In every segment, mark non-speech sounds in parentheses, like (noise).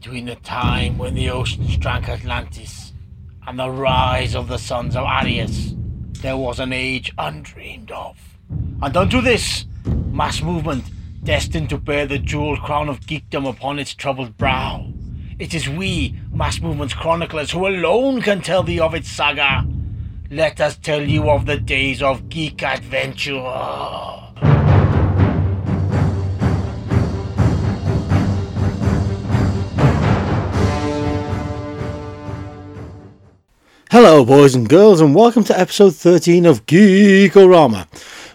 between the time when the oceans drank Atlantis and the rise of the sons of Aryas, there was an age undreamed of. And unto this, mass movement, destined to bear the jeweled crown of geekdom upon its troubled brow. It is we, mass movement's chroniclers, who alone can tell thee of its saga. Let us tell you of the days of geek adventure. Hello, boys and girls, and welcome to episode 13 of Geekorama.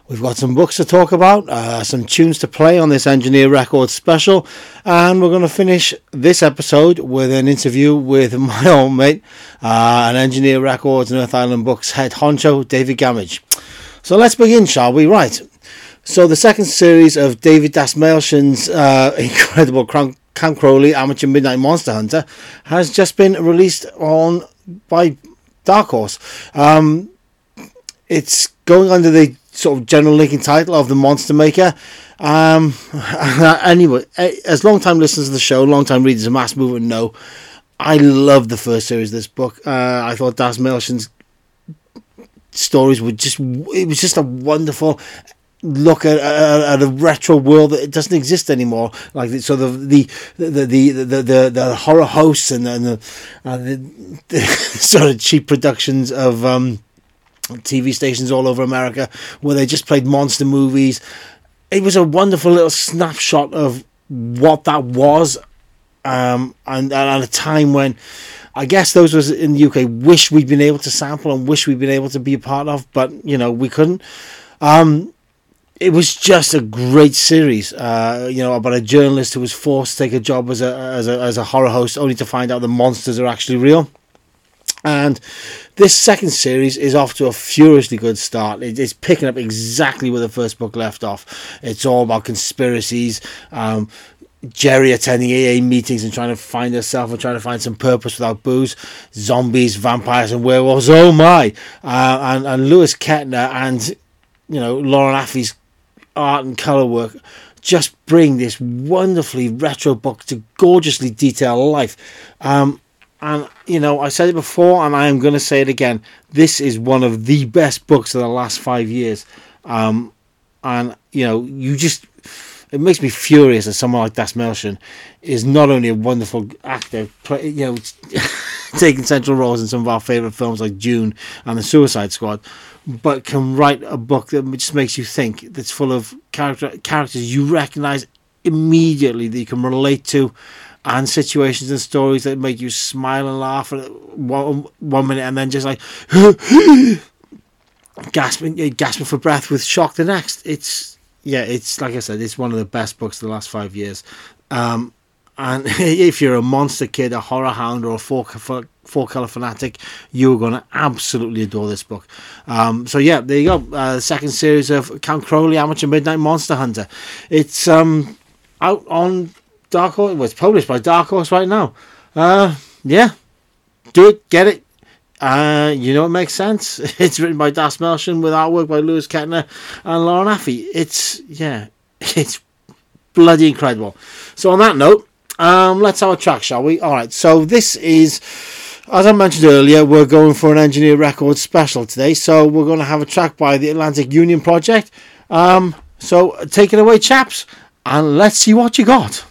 We've got some books to talk about, uh, some tunes to play on this Engineer Records special, and we're going to finish this episode with an interview with (laughs) my old mate, uh, an Engineer Records and Earth Island Books head honcho, David Gamage. So let's begin, shall we? Right. So the second series of David Dastmalchian's uh, (laughs) incredible Count Crowley Amateur Midnight Monster Hunter has just been released on by Dark Horse. Um, it's going under the sort of general linking title of the Monster Maker. Um, (laughs) anyway, as long time listeners of the show, long time readers of Mass Movement know, I love the first series of this book. Uh, I thought Das Dastmalchian's stories were just, it was just a wonderful look at, at, a retro world that doesn't exist anymore. Like so, the the the the the, the, the horror hosts and, and the, uh, the, the (laughs) sort of cheap productions of um, TV stations all over America where they just played monster movies. It was a wonderful little snapshot of what that was, um, and, and at a time when. I guess those was in the UK. Wish we'd been able to sample and wish we'd been able to be a part of, but you know we couldn't. Um, it was just a great series, uh, you know, about a journalist who was forced to take a job as a, as a as a horror host, only to find out the monsters are actually real. And this second series is off to a furiously good start. it's picking up exactly where the first book left off. It's all about conspiracies. Um, Jerri attending AA meetings and trying to find herself and trying to find some purpose without booze, zombies, vampires, and werewolves. Oh my! Uh, and and Lewis Ketner and you know Lauren Affe's art and color work just bring this wonderfully retro book to gorgeously detailed life. Um, and you know, I said it before, and I am going to say it again. This is one of the best books of the last five years. Um, and you know, you just it makes me furious that someone like Dastmalchian is not only a wonderful actor, play, you know, (laughs) taking central roles in some of our favorite films like Dune and The Suicide Squad, but can write a book that just makes you think. That's full of character characters you recognize immediately that you can relate to, and situations and stories that make you smile and laugh at one, one minute, and then just like (gasps) gasping, gasping for breath with shock the next. It's yeah, it's like I said, it's one of the best books of the last five years. Um, and (laughs) if you're a monster kid, a horror hound, or a four, four color fanatic, you're going to absolutely adore this book. Um, so yeah, there you go. Uh, second series of Count Crowley Amateur Midnight Monster Hunter. It's um, out on Dark Horse. Well, it's published by Dark Horse right now. Uh, yeah, do it, get it. Uh, you know it makes sense. (laughs) It's written by Dastmalchian with artwork by Lewis Ketner and Lauren Affe. It's yeah, (laughs) it's bloody incredible. So on that note, um, let's have a track, shall we? All right. So this is, as I mentioned earlier, we're going for an Engineer Records special today. So we're going to have a track by the Atlantic Union Project. Um, so take it away, chaps, and let's see what you got.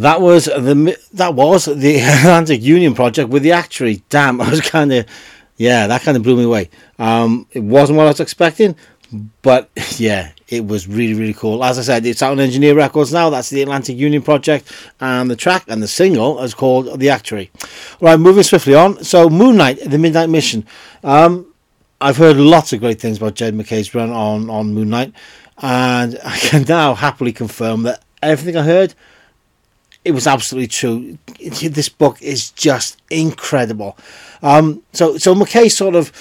That was the that was the (laughs) Atlantic Union project with the Actuary. Damn, (laughs) I was kind of yeah, that kind of blew me away. Um, it wasn't what I was expecting, but (laughs) yeah, it was really really cool. As I said, it's out on Engineer Records now. That's the Atlantic Union project, and the track and the single is called The Actuary. Right, moving swiftly on. So Moon Knight, the Midnight Mission. Um, I've heard lots of great things about Jed MacKay's run on on Moon Knight, and I can now happily confirm that everything I heard it was absolutely true. This book is just incredible. Um, so, so MacKay sort of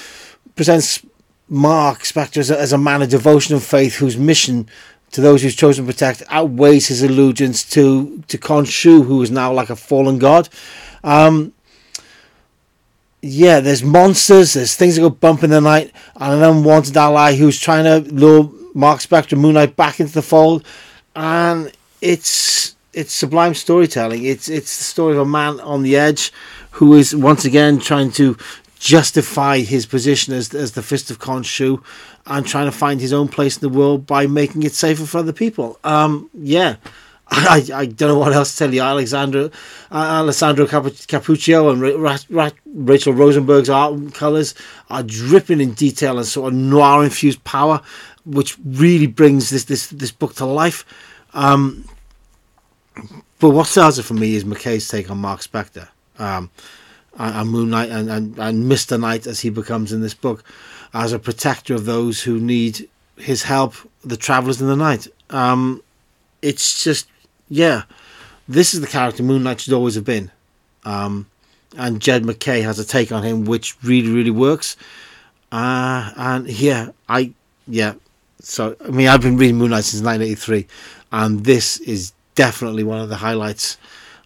presents Mark Spector as a, as a man of devotion and faith whose mission to those who's chosen to protect outweighs his allegiance to to Khonshu, who is now like a fallen god. Um, yeah, there's monsters, there's things that go bump in the night, and an unwanted ally who's trying to lure Mark Spector Moon Knight back into the fold, and it's it's sublime storytelling. It's it's the story of a man on the edge who is once again trying to justify his position as as the fist of Khonshu and trying to find his own place in the world by making it safer for other people. Um, yeah. (laughs) I, I don't know what else to tell you. Alexandra, uh, Alessandro Cappuccio and Ra- Ra- Rachel Rosenberg's art colours are dripping in detail and sort of noir infused power, which really brings this this this book to life. Um, but what sells it for me is MacKay's take on Mark Spector, um, and, Moon Knight, and, and, and Mister Knight as he becomes in this book, as a protector of those who need his help, the travellers in the night. Um, it's just, yeah, this is the character Moon Knight should always have been, um, and Jed MacKay has a take on him which really, really works. Uh, and yeah, I yeah. So I mean, I've been reading Moon Knight since 1983, and this is definitely one of the highlights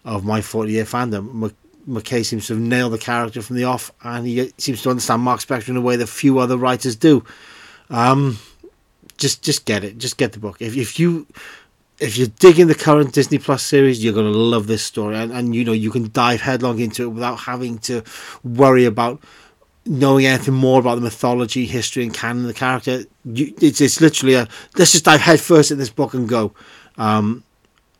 of my 40 year fandom. MacKay seems to have nailed the character from the off, and he seems to understand Mark Spector in a way that few other writers do. Um, just, just get it. Just get the book. If, if you, if you're digging the current Disney Plus series, you're going to love this story, and, and you know you can dive headlong into it without having to worry about knowing anything more about the mythology, history, and canon of the character. You, it's, it's literally a let's just dive headfirst in this book and go. Um,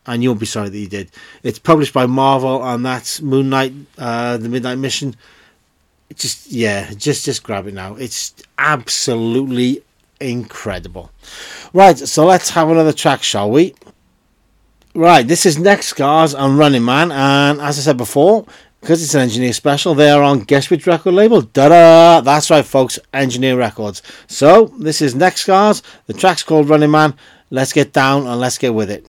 and you'll be sorry that you did. It's published by Marvel, and that's Moon Knight, uh, the Midnight Mission. Just yeah, just just grab it now. It's absolutely incredible. Right, so let's have another track, shall we? Right, this is Next Scars and Running Man, and as I said before, because it's an engineer special, they are on guess which record label? Da da! That's right, folks, Engineer Records. So this is Next Scars. The track's called Running Man. Let's get down and let's get with it.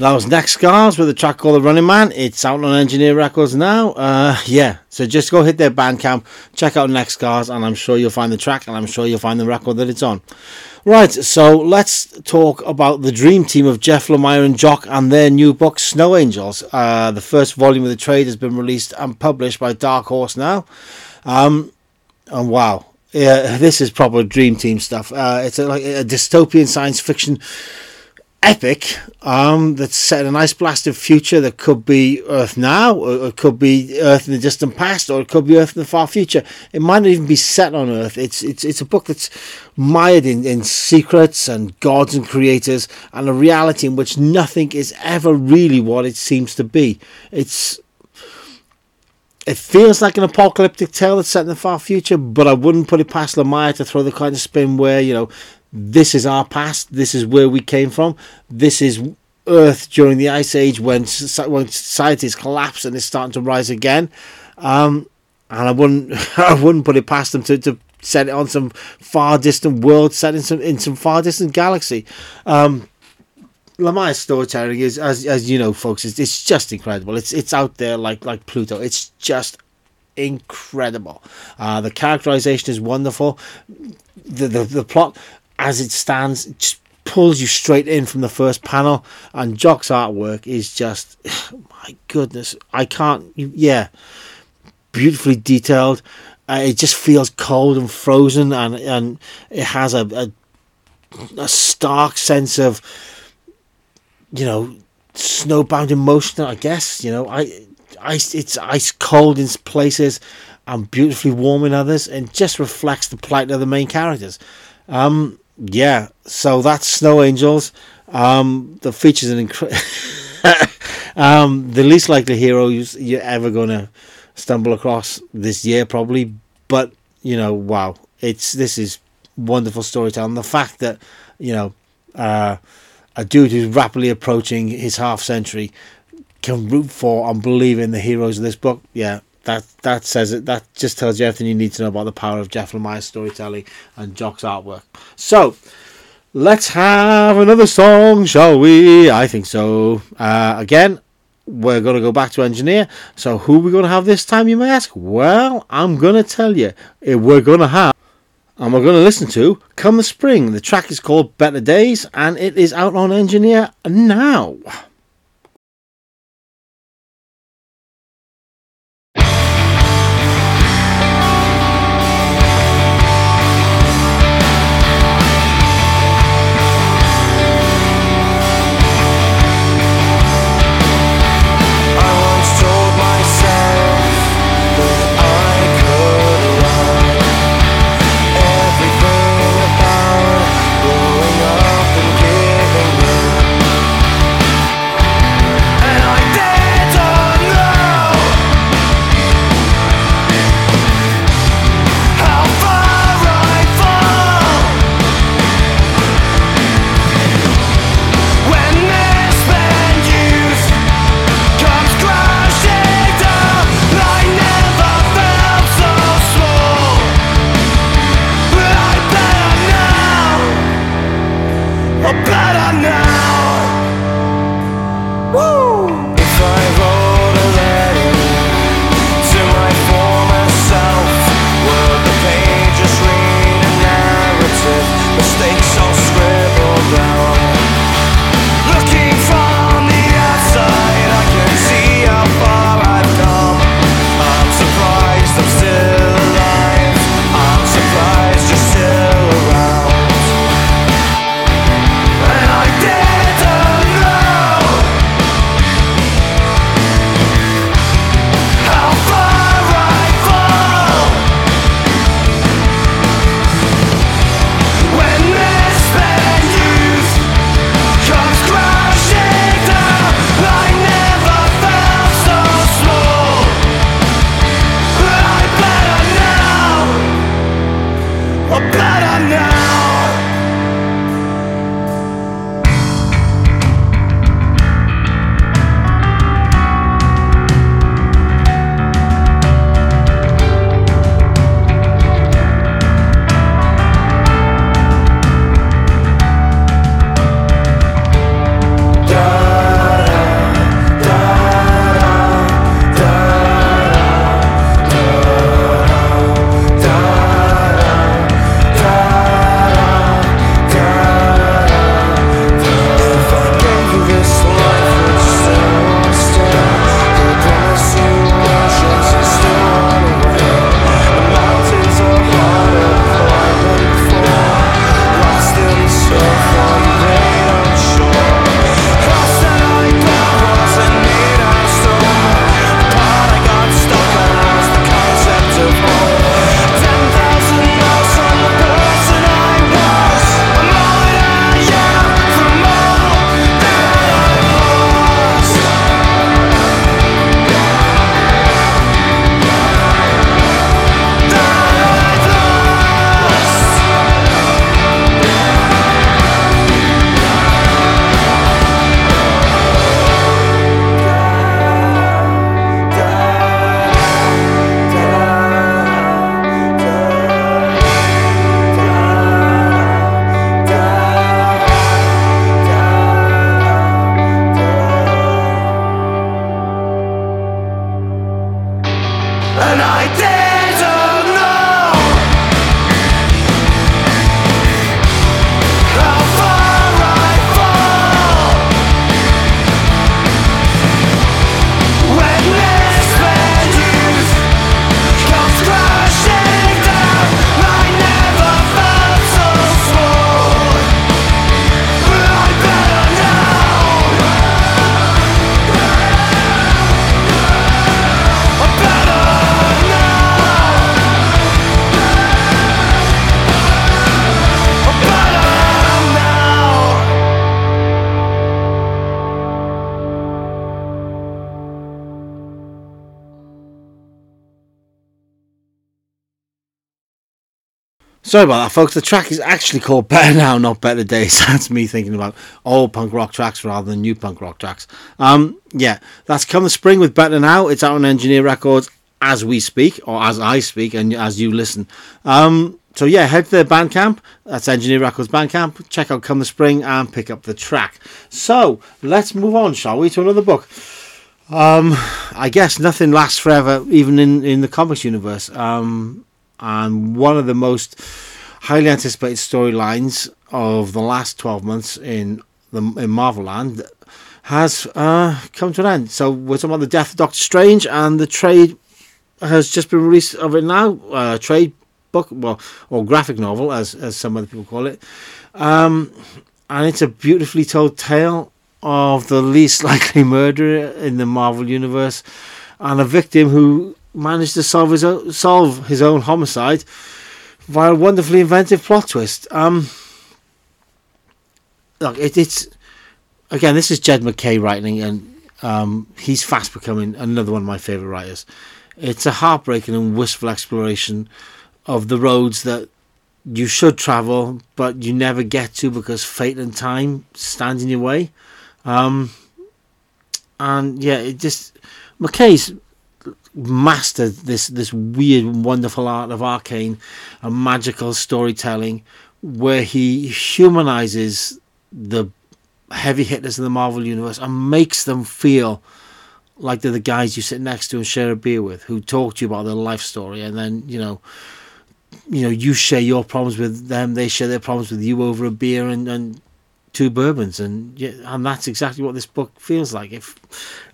That was Next Scars with a track called The Running Man. It's out on Engineer Records now. Uh, yeah, so just go hit their Bandcamp, check out Next Scars, and I'm sure you'll find the track and I'm sure you'll find the record that it's on. Right, so let's talk about the dream team of Jeff Lemire and Jock and their new book, Snow Angels. Uh, the first volume of the trade has been released and published by Dark Horse now. Um, and wow, yeah, this is proper dream team stuff. Uh, it's a, like a dystopian science fiction epic um, that's set in a nice blasted future that could be Earth now, or it could be Earth in the distant past, or it could be Earth in the far future. It might not even be set on Earth. It's it's it's a book that's mired in, in secrets and gods and creators and a reality in which nothing is ever really what it seems to be. It's it feels like an apocalyptic tale that's set in the far future, but I wouldn't put it past Lemire to throw the kind of spin where, you know, this is our past, this is where we came from, this is Earth during the Ice Age when, when society has collapsed and is starting to rise again. Um, and I wouldn't (laughs) I wouldn't put it past them to, to set it on some far distant world set in some in some far distant galaxy. Um, storytelling is, as as you know, folks, it's, it's just incredible. It's it's out there like like Pluto. It's just incredible. Uh, the characterization is wonderful. The, the the plot, as it stands, it just pulls you straight in from the first panel. And Jock's artwork is just, (sighs) my goodness, I can't. Yeah, beautifully detailed. Uh, it just feels cold and frozen, and and it has a, a, a stark sense of you know, snowbound emotion. I guess you know, I ice. It's ice cold in places and beautifully warm in others, and just reflects the plight of the main characters. Um, yeah, so that's Snow Angels. Um, the features an incredible. (laughs) um, the least likely hero you're ever gonna stumble across this year, probably. But you know, wow, it's this is wonderful storytelling. The fact that you know. Uh, a dude who's rapidly approaching his half century can root for and believe in the heroes of this book. Yeah, that that says it. That just tells you everything you need to know about the power of Jeff Lemire's storytelling and Jock's artwork. So. Let's have another song, shall we? I think so. Uh, again, we're going to go back to engineer. So, who are we going to have this time, you may ask? Well, I'm going to tell you. We're going to have and we're going to listen to Come the Spring. The track is called Better Days and it is out on Engineer now. Sorry about that, folks. The track is actually called Better Now, Not Better Days. (laughs) That's me thinking about old punk rock tracks rather than new punk rock tracks. Um, yeah, that's Come the Spring with Better Now. It's out on Engineer Records as we speak, or as I speak, and as you listen. Um, so yeah, head to their Bandcamp. That's Engineer Records Bandcamp. Check out Come the Spring and pick up the track. So let's move on, shall we, to another book. Um, I guess nothing lasts forever, even in, in the comics universe. Um, and one of the most highly anticipated storylines of the last 12 months in the in Marvel Land has uh, come to an end. So we're talking about the death of Doctor Strange, and the trade has just been released of it now. Uh, trade book, well, or graphic novel, as as some other people call it. Um, and it's a beautifully told tale of the least (laughs) likely murderer in the Marvel universe, and a victim who managed to solve his own, solve his own homicide via a wonderfully inventive plot twist. Um, look, it, it's again, this is Jed MacKay writing, and um, he's fast becoming another one of my favorite writers. It's a heartbreaking and wistful exploration of the roads that you should travel, but you never get to because fate and time stand in your way. Um, and yeah, it just MacKay's mastered this this weird, wonderful art of arcane and magical storytelling, where he humanizes the heavy hitters in the Marvel universe and makes them feel like they're the guys you sit next to and share a beer with, who talk to you about their life story, and then you know, you know, you share your problems with them, they share their problems with you over a beer and, and two bourbons, and and that's exactly what this book feels like. If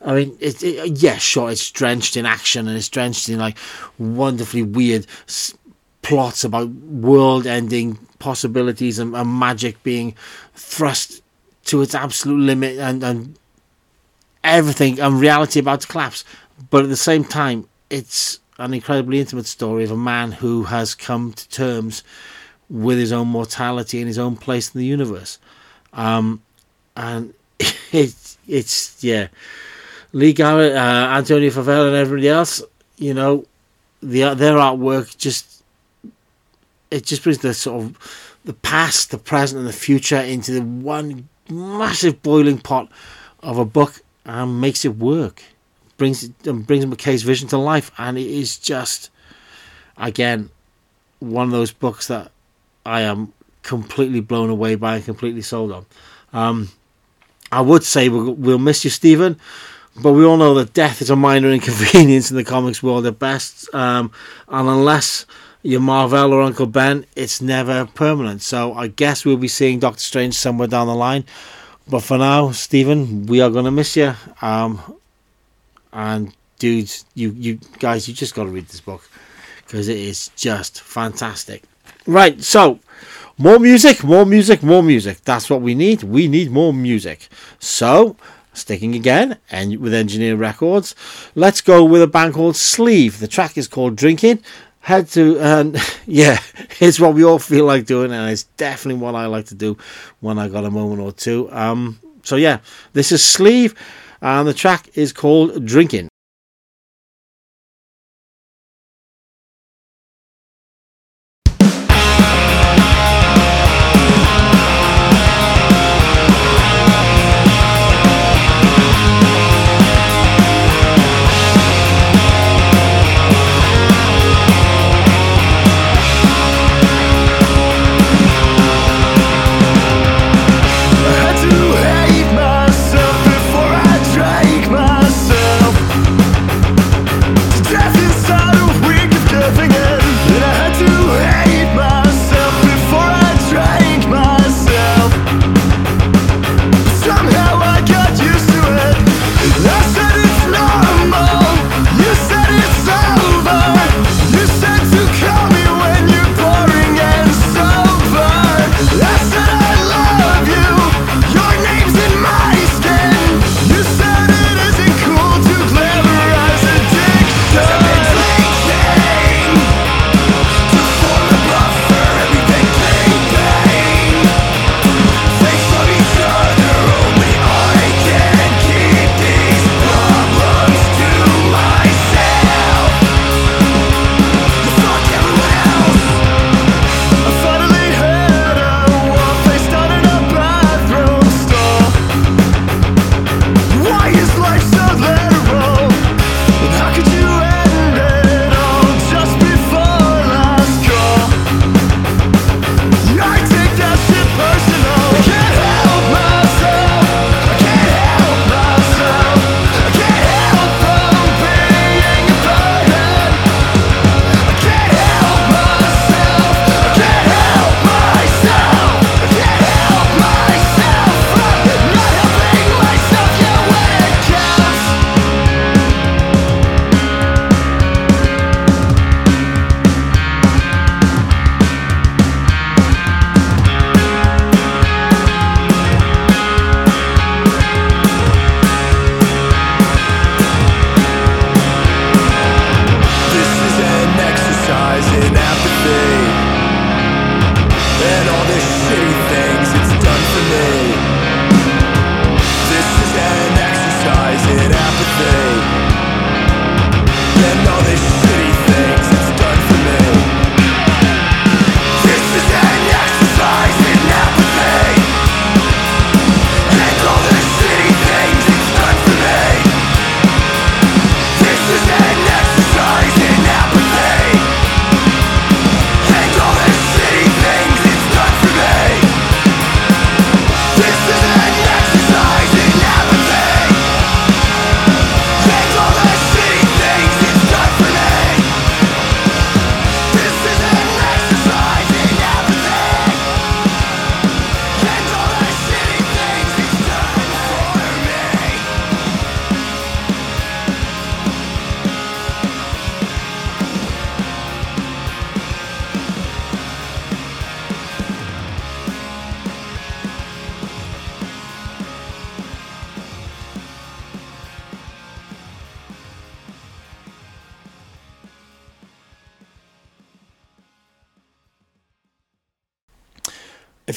I mean, it, it yeah, sure, it's drenched in action and it's drenched in like wonderfully weird s- plots about world-ending possibilities and, and magic being thrust to its absolute limit and and everything and reality about to collapse. But at the same time, it's an incredibly intimate story of a man who has come to terms with his own mortality and his own place in the universe. Um, and (laughs) it's it's yeah, Lee Garbett, uh, Antonio Fabela, and everybody else. You know, the their artwork just it just brings the sort of the past, the present, and the future into the one massive boiling pot of a book and makes it work. Brings it brings MacKay's vision to life, and it is just again one of those books that I am completely blown away by and completely sold on. Um, I would say we'll, we'll miss you, Stephen, but we all know that death is a minor (laughs) inconvenience in the comics world at best, um, and unless you're Marvel or Uncle Ben, it's never permanent. So I guess we'll be seeing Doctor Strange somewhere down the line. But for now, Stephen, we are gonna miss you. Um, and dudes, you you guys, you just got to read this book because it is just fantastic. Right, so more music, more music, more music. That's what we need. We need more music. So, sticking again and with Engineer Records, let's go with a band called Sleeve. The track is called Drinking. Head to and (laughs) yeah, (laughs) it's what we all feel like doing, and it's definitely what I like to do when I got a moment or two. Um, so yeah, this is Sleeve, and the track is called Drinking.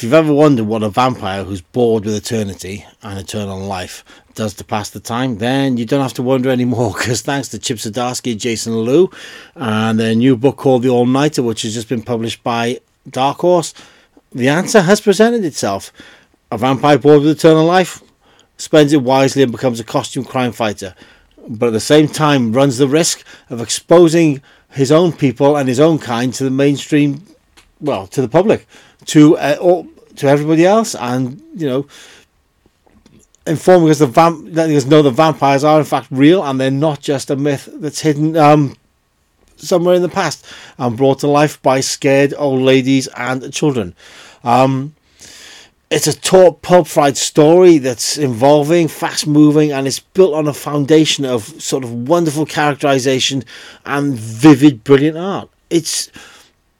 You've ever wondered what a vampire who's bored with eternity and eternal life does to pass the time, then you don't have to wonder anymore (laughs) because thanks to Chip Zdarsky Jason Loo and their new book called The All Nighter, which has just been published by Dark Horse, the answer has presented itself. A vampire bored with eternal life spends it wisely and becomes a costume crime fighter, but at the same time runs the risk of exposing his own people and his own kind to the mainstream, well, to the public to uh, to everybody else, and you know, informing us the vamp letting us know the vampires are in fact real and they're not just a myth that's hidden um, somewhere in the past and brought to life by scared old ladies and children. Um, it's a taut pub fried story that's involving, fast moving, and it's built on a foundation of sort of wonderful characterization and vivid, brilliant art. It's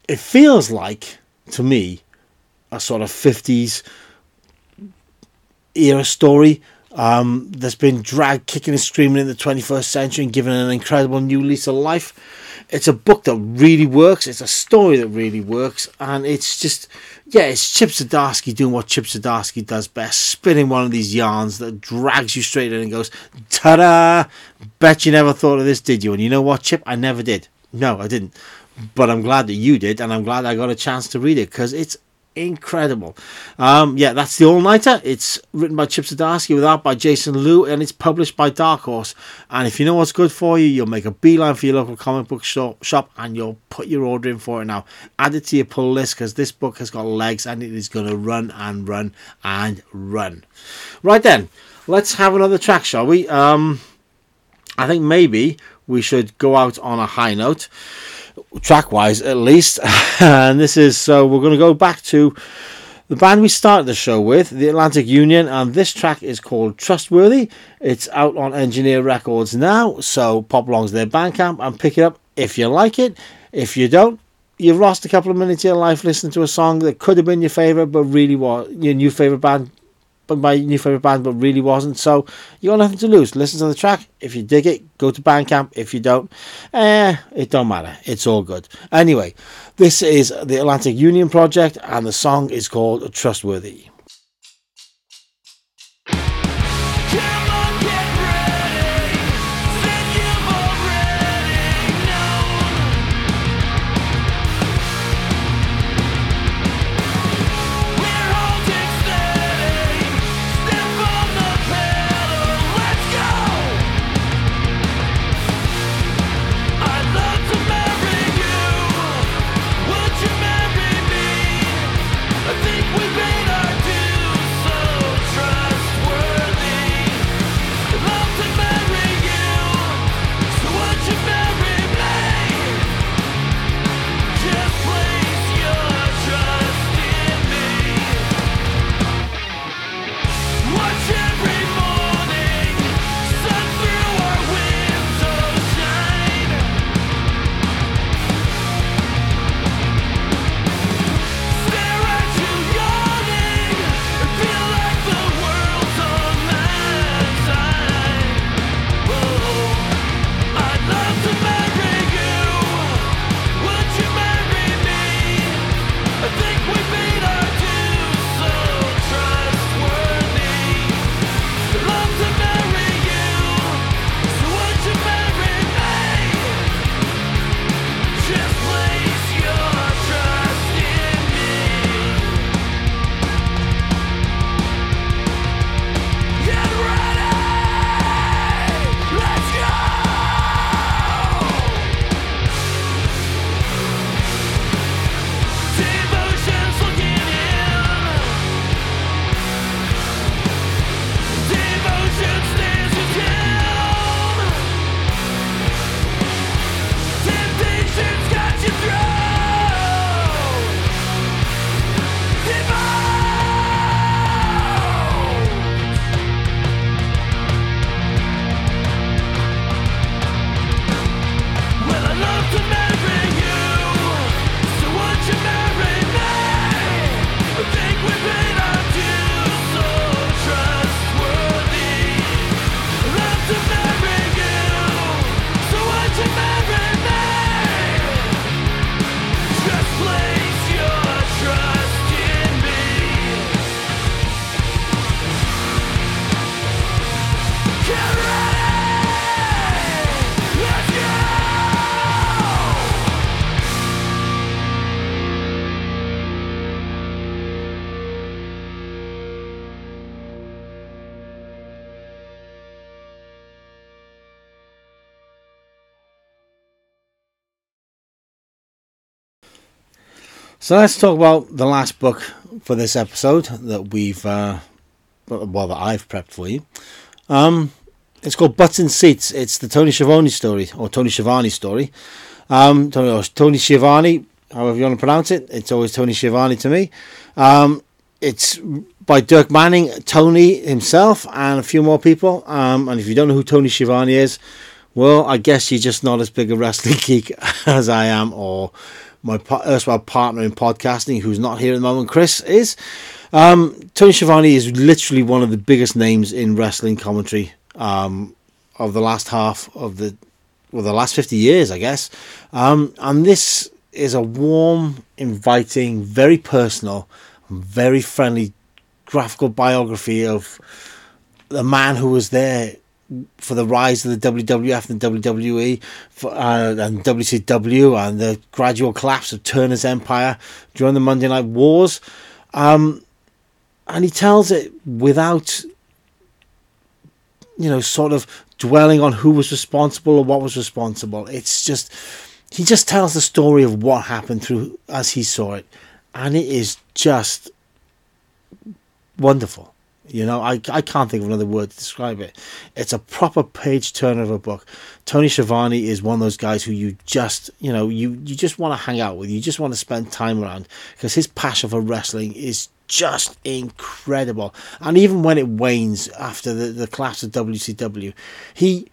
it feels like to me a sort of 50s era story um, that's been dragged kicking and screaming in the 21st century and given an incredible new lease of life. It's a book that really works. It's a story that really works, and it's just yeah, it's Chip Zdarsky doing what Chip Zdarsky does best, spinning one of these yarns that drags you straight in and goes, "Ta-da! Bet you never thought of this, did you?" And you know what, Chip? I never did. No, I didn't. But I'm glad that you did, and I'm glad I got a chance to read it because it's incredible. Um, yeah, that's the All Nighter. It's written by Chip Zdarsky with art by Jason Loo, and it's published by Dark Horse. And if you know what's good for you, you'll make a beeline for your local comic book shop, and you'll put your order in for it now. Add it to your pull list because this book has got legs and it is going to run and run and run. Right then, let's have another track, shall we? Um, I think maybe we should go out on a high note track wise at least. (laughs) and this is so we're going to go back to the band we started the show with, the Atlantic Union, and this track is called Trustworthy. It's out on Engineer Records now, so pop along to their Bandcamp and pick it up if you like it. If you don't, you've lost a couple of minutes of your life listening to a song that could have been your favourite, but really was your new favourite band my new favorite band, but really wasn't. So you got nothing to lose. Listen to the track. If you dig it, go to Bandcamp. If you don't, eh, it don't matter. It's all good. Anyway, this is the Atlantic Union Project, and the song is called Trustworthy. I So let's talk about the last book for this episode that we've, uh, well, that I've prepped for you. Um, it's called Butts and Seats. It's the Tony Schiavone story, or Tony Schiavone story. Um, Tony, Tony Schiavone, however you want to pronounce it. It's always Tony Schiavone to me. Um, it's by Dirk Manning, Tony himself, and a few more people. Um, and if you don't know who Tony Schiavone is, well, I guess you're just not as big a wrestling (laughs) geek as I am, or my erstwhile partner in podcasting, who's not here at the moment, Chris, is. Um, Tony Schiavone is literally one of the biggest names in wrestling commentary um, of the last half of the, well, the last 50 years, I guess. Um, and this is a warm, inviting, very personal, very friendly graphical biography of the man who was there for the rise of the WWF and WWE for, uh, and WCW and the gradual collapse of Turner's empire during the Monday Night Wars. Um, and he tells it without, you know, sort of dwelling on who was responsible or what was responsible. It's just, he just tells the story of what happened through as he saw it. And it is just wonderful. You know, I, I can't think of another word to describe it. It's a proper page turner of a book. Tony Schiavone is one of those guys who you just, you know, you, you just want to hang out with. You just want to spend time around because his passion for wrestling is just incredible. And even when it wanes after the, the collapse of WCW, he,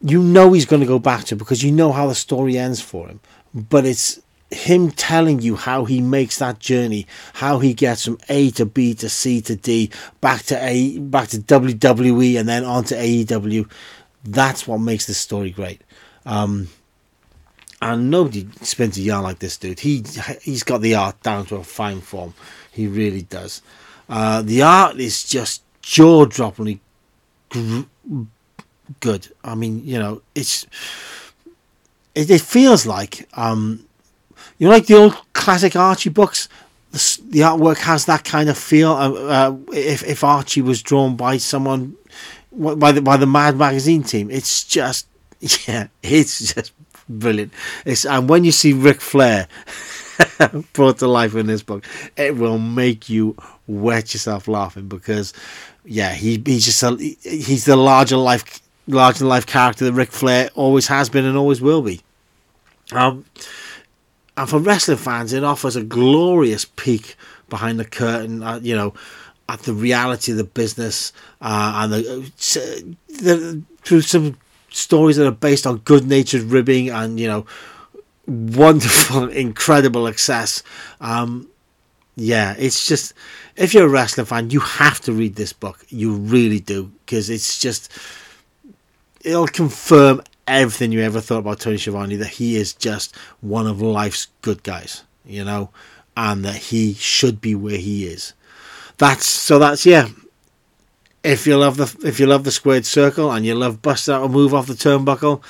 you know, he's going to go back to because you know how the story ends for him. But it's him telling you how he makes that journey, how he gets from A to B to C to D, back to A, back to WWE, and then on to AEW. That's what makes this story great. Um, and nobody spins a yarn like this dude. He he's got the art down to a fine form. He really does. Uh, the art is just jaw droppingly gr- good. I mean, you know, it's it, it feels like um, you know, like the old classic Archie books. The, the artwork has that kind of feel. Uh, uh, if if Archie was drawn by someone by the by the Mad Magazine team, it's just (laughs) yeah, it's just brilliant. It's and when you see Ric Flair (laughs) brought to life in this book, it will make you wet yourself laughing because yeah, he he's just a, he's the larger life larger life character that Ric Flair always has been and always will be. Um, and for wrestling fans, it offers a glorious peek behind the curtain. Uh, you know, at the reality of the business uh, and the, uh, the, through some stories that are based on good-natured ribbing and you know wonderful, (laughs) incredible excess. Um, yeah, it's just if you're a wrestling fan, you have to read this book. You really do because it's just it'll confirm everything you ever thought about Tony Schiavone, that he is just one of life's good guys, you know, and that he should be where he is. That's so that's yeah. If you love the if you love the squared circle and you love bust out a move off the turnbuckle,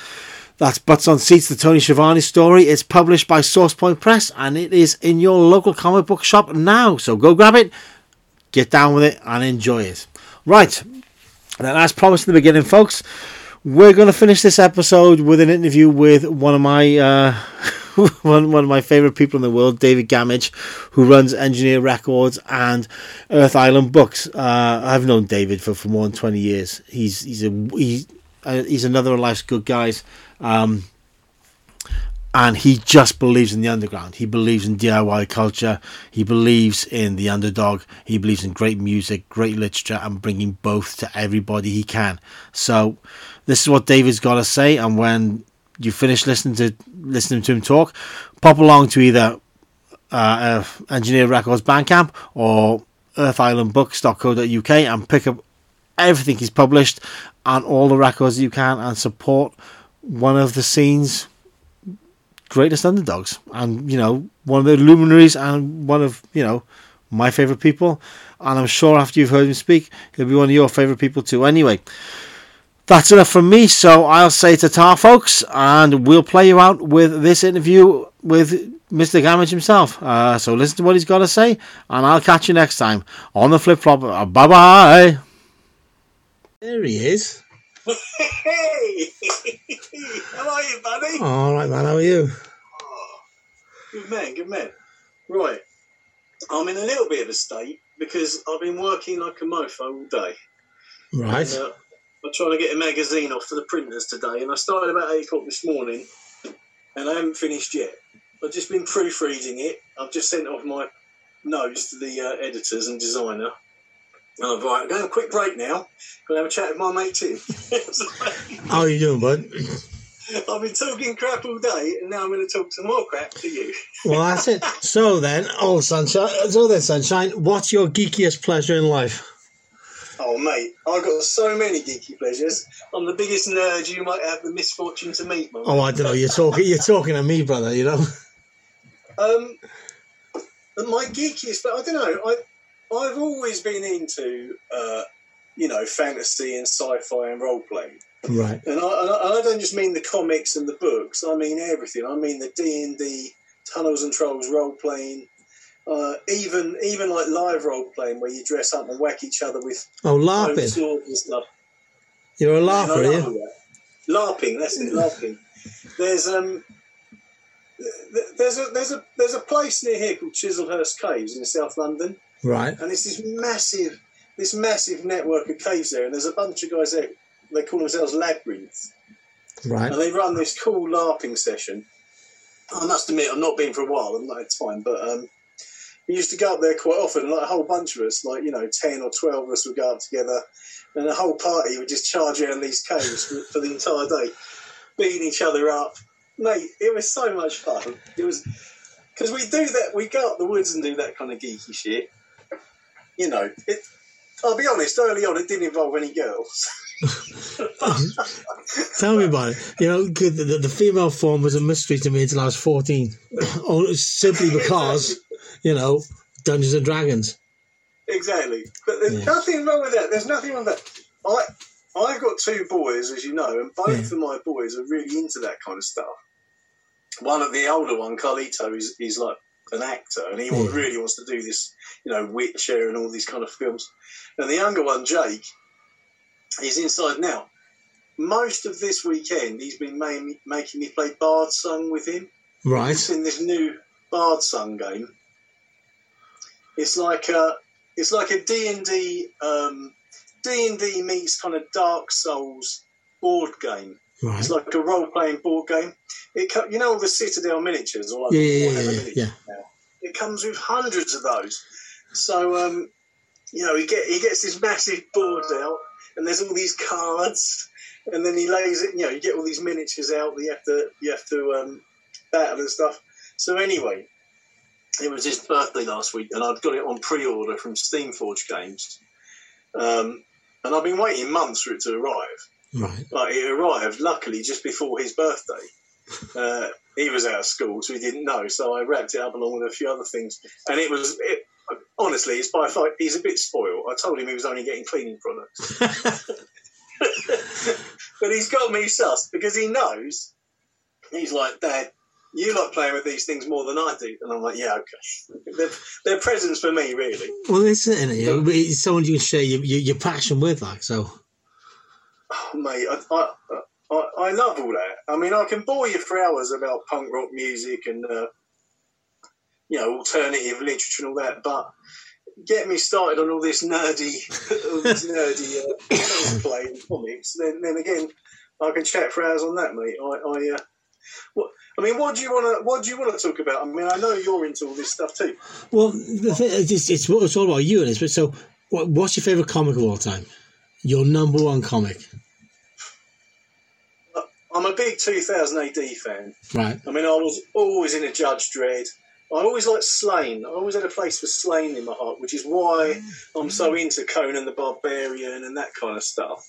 that's Butts on Seats, the Tony Schiavone story. It's published by Sourcepoint Press and it is in your local comic book shop now. So go grab it, get down with it, and enjoy it. Right. And as promised in the beginning, folks, we're going to finish this episode with an interview with one of my uh, (laughs) one, one of my favorite people in the world, David Gamage, who runs Engineer Records and Earth Island Books. Uh, I've known David for, for more than twenty years. He's he's a he's, uh, he's another of life's good guys. Um, and he just believes in the underground. He believes in DIY culture. He believes in the underdog. He believes in great music, great literature, and bringing both to everybody he can. So, this is what David's got to say. And when you finish listening to listening to him talk, pop along to either uh, Engineer Records Bandcamp or EarthIslandBooks.co.uk and pick up everything he's published and all the records you can and support one of the scene's greatest underdogs. And you know one of the luminaries and one of you know my favorite people. And i'm sure after you've heard him speak he'll be one of your favorite people too. Anyway that's enough from me. So i'll say to tar folks and we'll play you out with this interview with mr gamage himself. Uh, so listen to what he's got to say and i'll catch you next time on the flip flop. Uh, bye bye there he is Hey, (laughs) how are you, buddy? all right man how are you Good man, good man. Right. I'm in a little bit of a state because I've been working like a mofo all day. Right. And, uh, I'm trying to get a magazine off to the printers today, and I started about 8 o'clock this morning, and I haven't finished yet. I've just been proofreading it. I've just sent off my notes to the uh, editors and designer. And I'm right, I'm going to have a quick break now. Going to have a chat with my mate Tim. (laughs) How are you doing, bud? I've been talking crap all day, and now I'm going to talk some more crap to you. Well, that's (laughs) it. So then, oh sunshine. So then, sunshine. What's your geekiest pleasure in life? Oh, mate, I've got so many geeky pleasures. I'm the biggest nerd you might have the misfortune to meet. Oh, I don't know. You're talking. You're talking to me, brother. You know. Um, my geekiest, but I don't know. I I've always been into uh, you know fantasy and sci-fi and role playing, Right. and I, and I don't just mean the comics and the books. I mean everything. I mean the D and D, Tunnels and Trolls role playing. Uh, even even like live role playing where you dress up and whack each other with Oh, laughing. swords and stuff. You're a And laugher, I are love you? LARPing, that's it, LARPing. There's um, there's a there's a there's a place near here called Chislehurst Caves in South London, Right. and it's this massive this massive network of caves there, and there's a bunch of guys there. They call themselves Labyrinth, Right. and they run this cool LARPing session. I must admit, I've not been for a while. I'm not had time, but um, we used to go up there quite often. Like a whole bunch of us, like you know, ten or twelve of us would go up together, and the whole party would just charge around these caves for, for the entire day, beating each other up. Mate, it was so much fun. It was because we do that. We go up the woods and do that kind of geeky shit. You know, it. I'll be honest. Early on, it didn't involve any girls. (laughs) Tell me about it. You know, the, the, the female form was a mystery to me until I was 14. (coughs) Simply (laughs) because, you know, Dungeons and Dragons. Exactly. But there's Yeah. nothing wrong with that. There's nothing wrong with that. I I've got two boys, as you know, and both Yeah. of my boys are really into that kind of stuff. One of the older one, Carlito, is is like an actor, and he Yeah. really wants to do this, you know, Witcher and all these kind of films. And the younger one, Jake, he's inside now. Most of this weekend, he's been ma- making me play Bardsung with him. Right. It's in this new Bardsung game. It's like a, it's like a D and D, um, D and D meets kind of Dark Souls board game. Right. It's like a role playing board game. It, co- you know all the Citadel miniatures, or like Yeah, yeah, yeah, yeah, miniatures yeah. now? It comes with hundreds of those. So, um, you know, he get he gets this massive board out, and there's all these cards, and then he lays it. You know, you get all these miniatures out that you have to you have to um, battle and stuff. So anyway, it was his birthday last week, and I'd got it on pre-order from Steamforged Games, um, and I've been waiting months for it to arrive. Right. But it arrived luckily just before his birthday. Uh, he was out of school, so he didn't know. So I wrapped it up along with a few other things, and it was. It, honestly, it's by far. He's a bit spoiled. I told him he was only getting cleaning products, (laughs) (laughs) but he's got me sussed because he knows. He's like, Dad, you like playing with these things more than I do, and I'm like, Yeah, okay. (laughs) They're, they're presents for me, really. Well, it's it, innit? You know, but it's someone you can share your, your, your passion with, like, so. Oh, (sighs) mate, I, I, I, I love all that. I mean, I can bore you for hours about punk rock music and, uh, you know, alternative literature and all that, but get me started on all this nerdy, (laughs) all this nerdy uh, cosplay and comics, then, then again, I can chat for hours on that, mate. I, I, uh, what, I mean, what do you want to, what do you want to talk about? I mean, I know you're into all this stuff too. Well, the thing, it's, it's, it's, all about you and it's. but so, what, what's your favourite comic of all time? Your number one comic. I'm a big 2000 AD fan. Right. I mean, I was always in a Judge Dredd. I always liked Sláine. I always had a place for Sláine in my heart, which is why I'm so into Conan the Barbarian and that kind of stuff.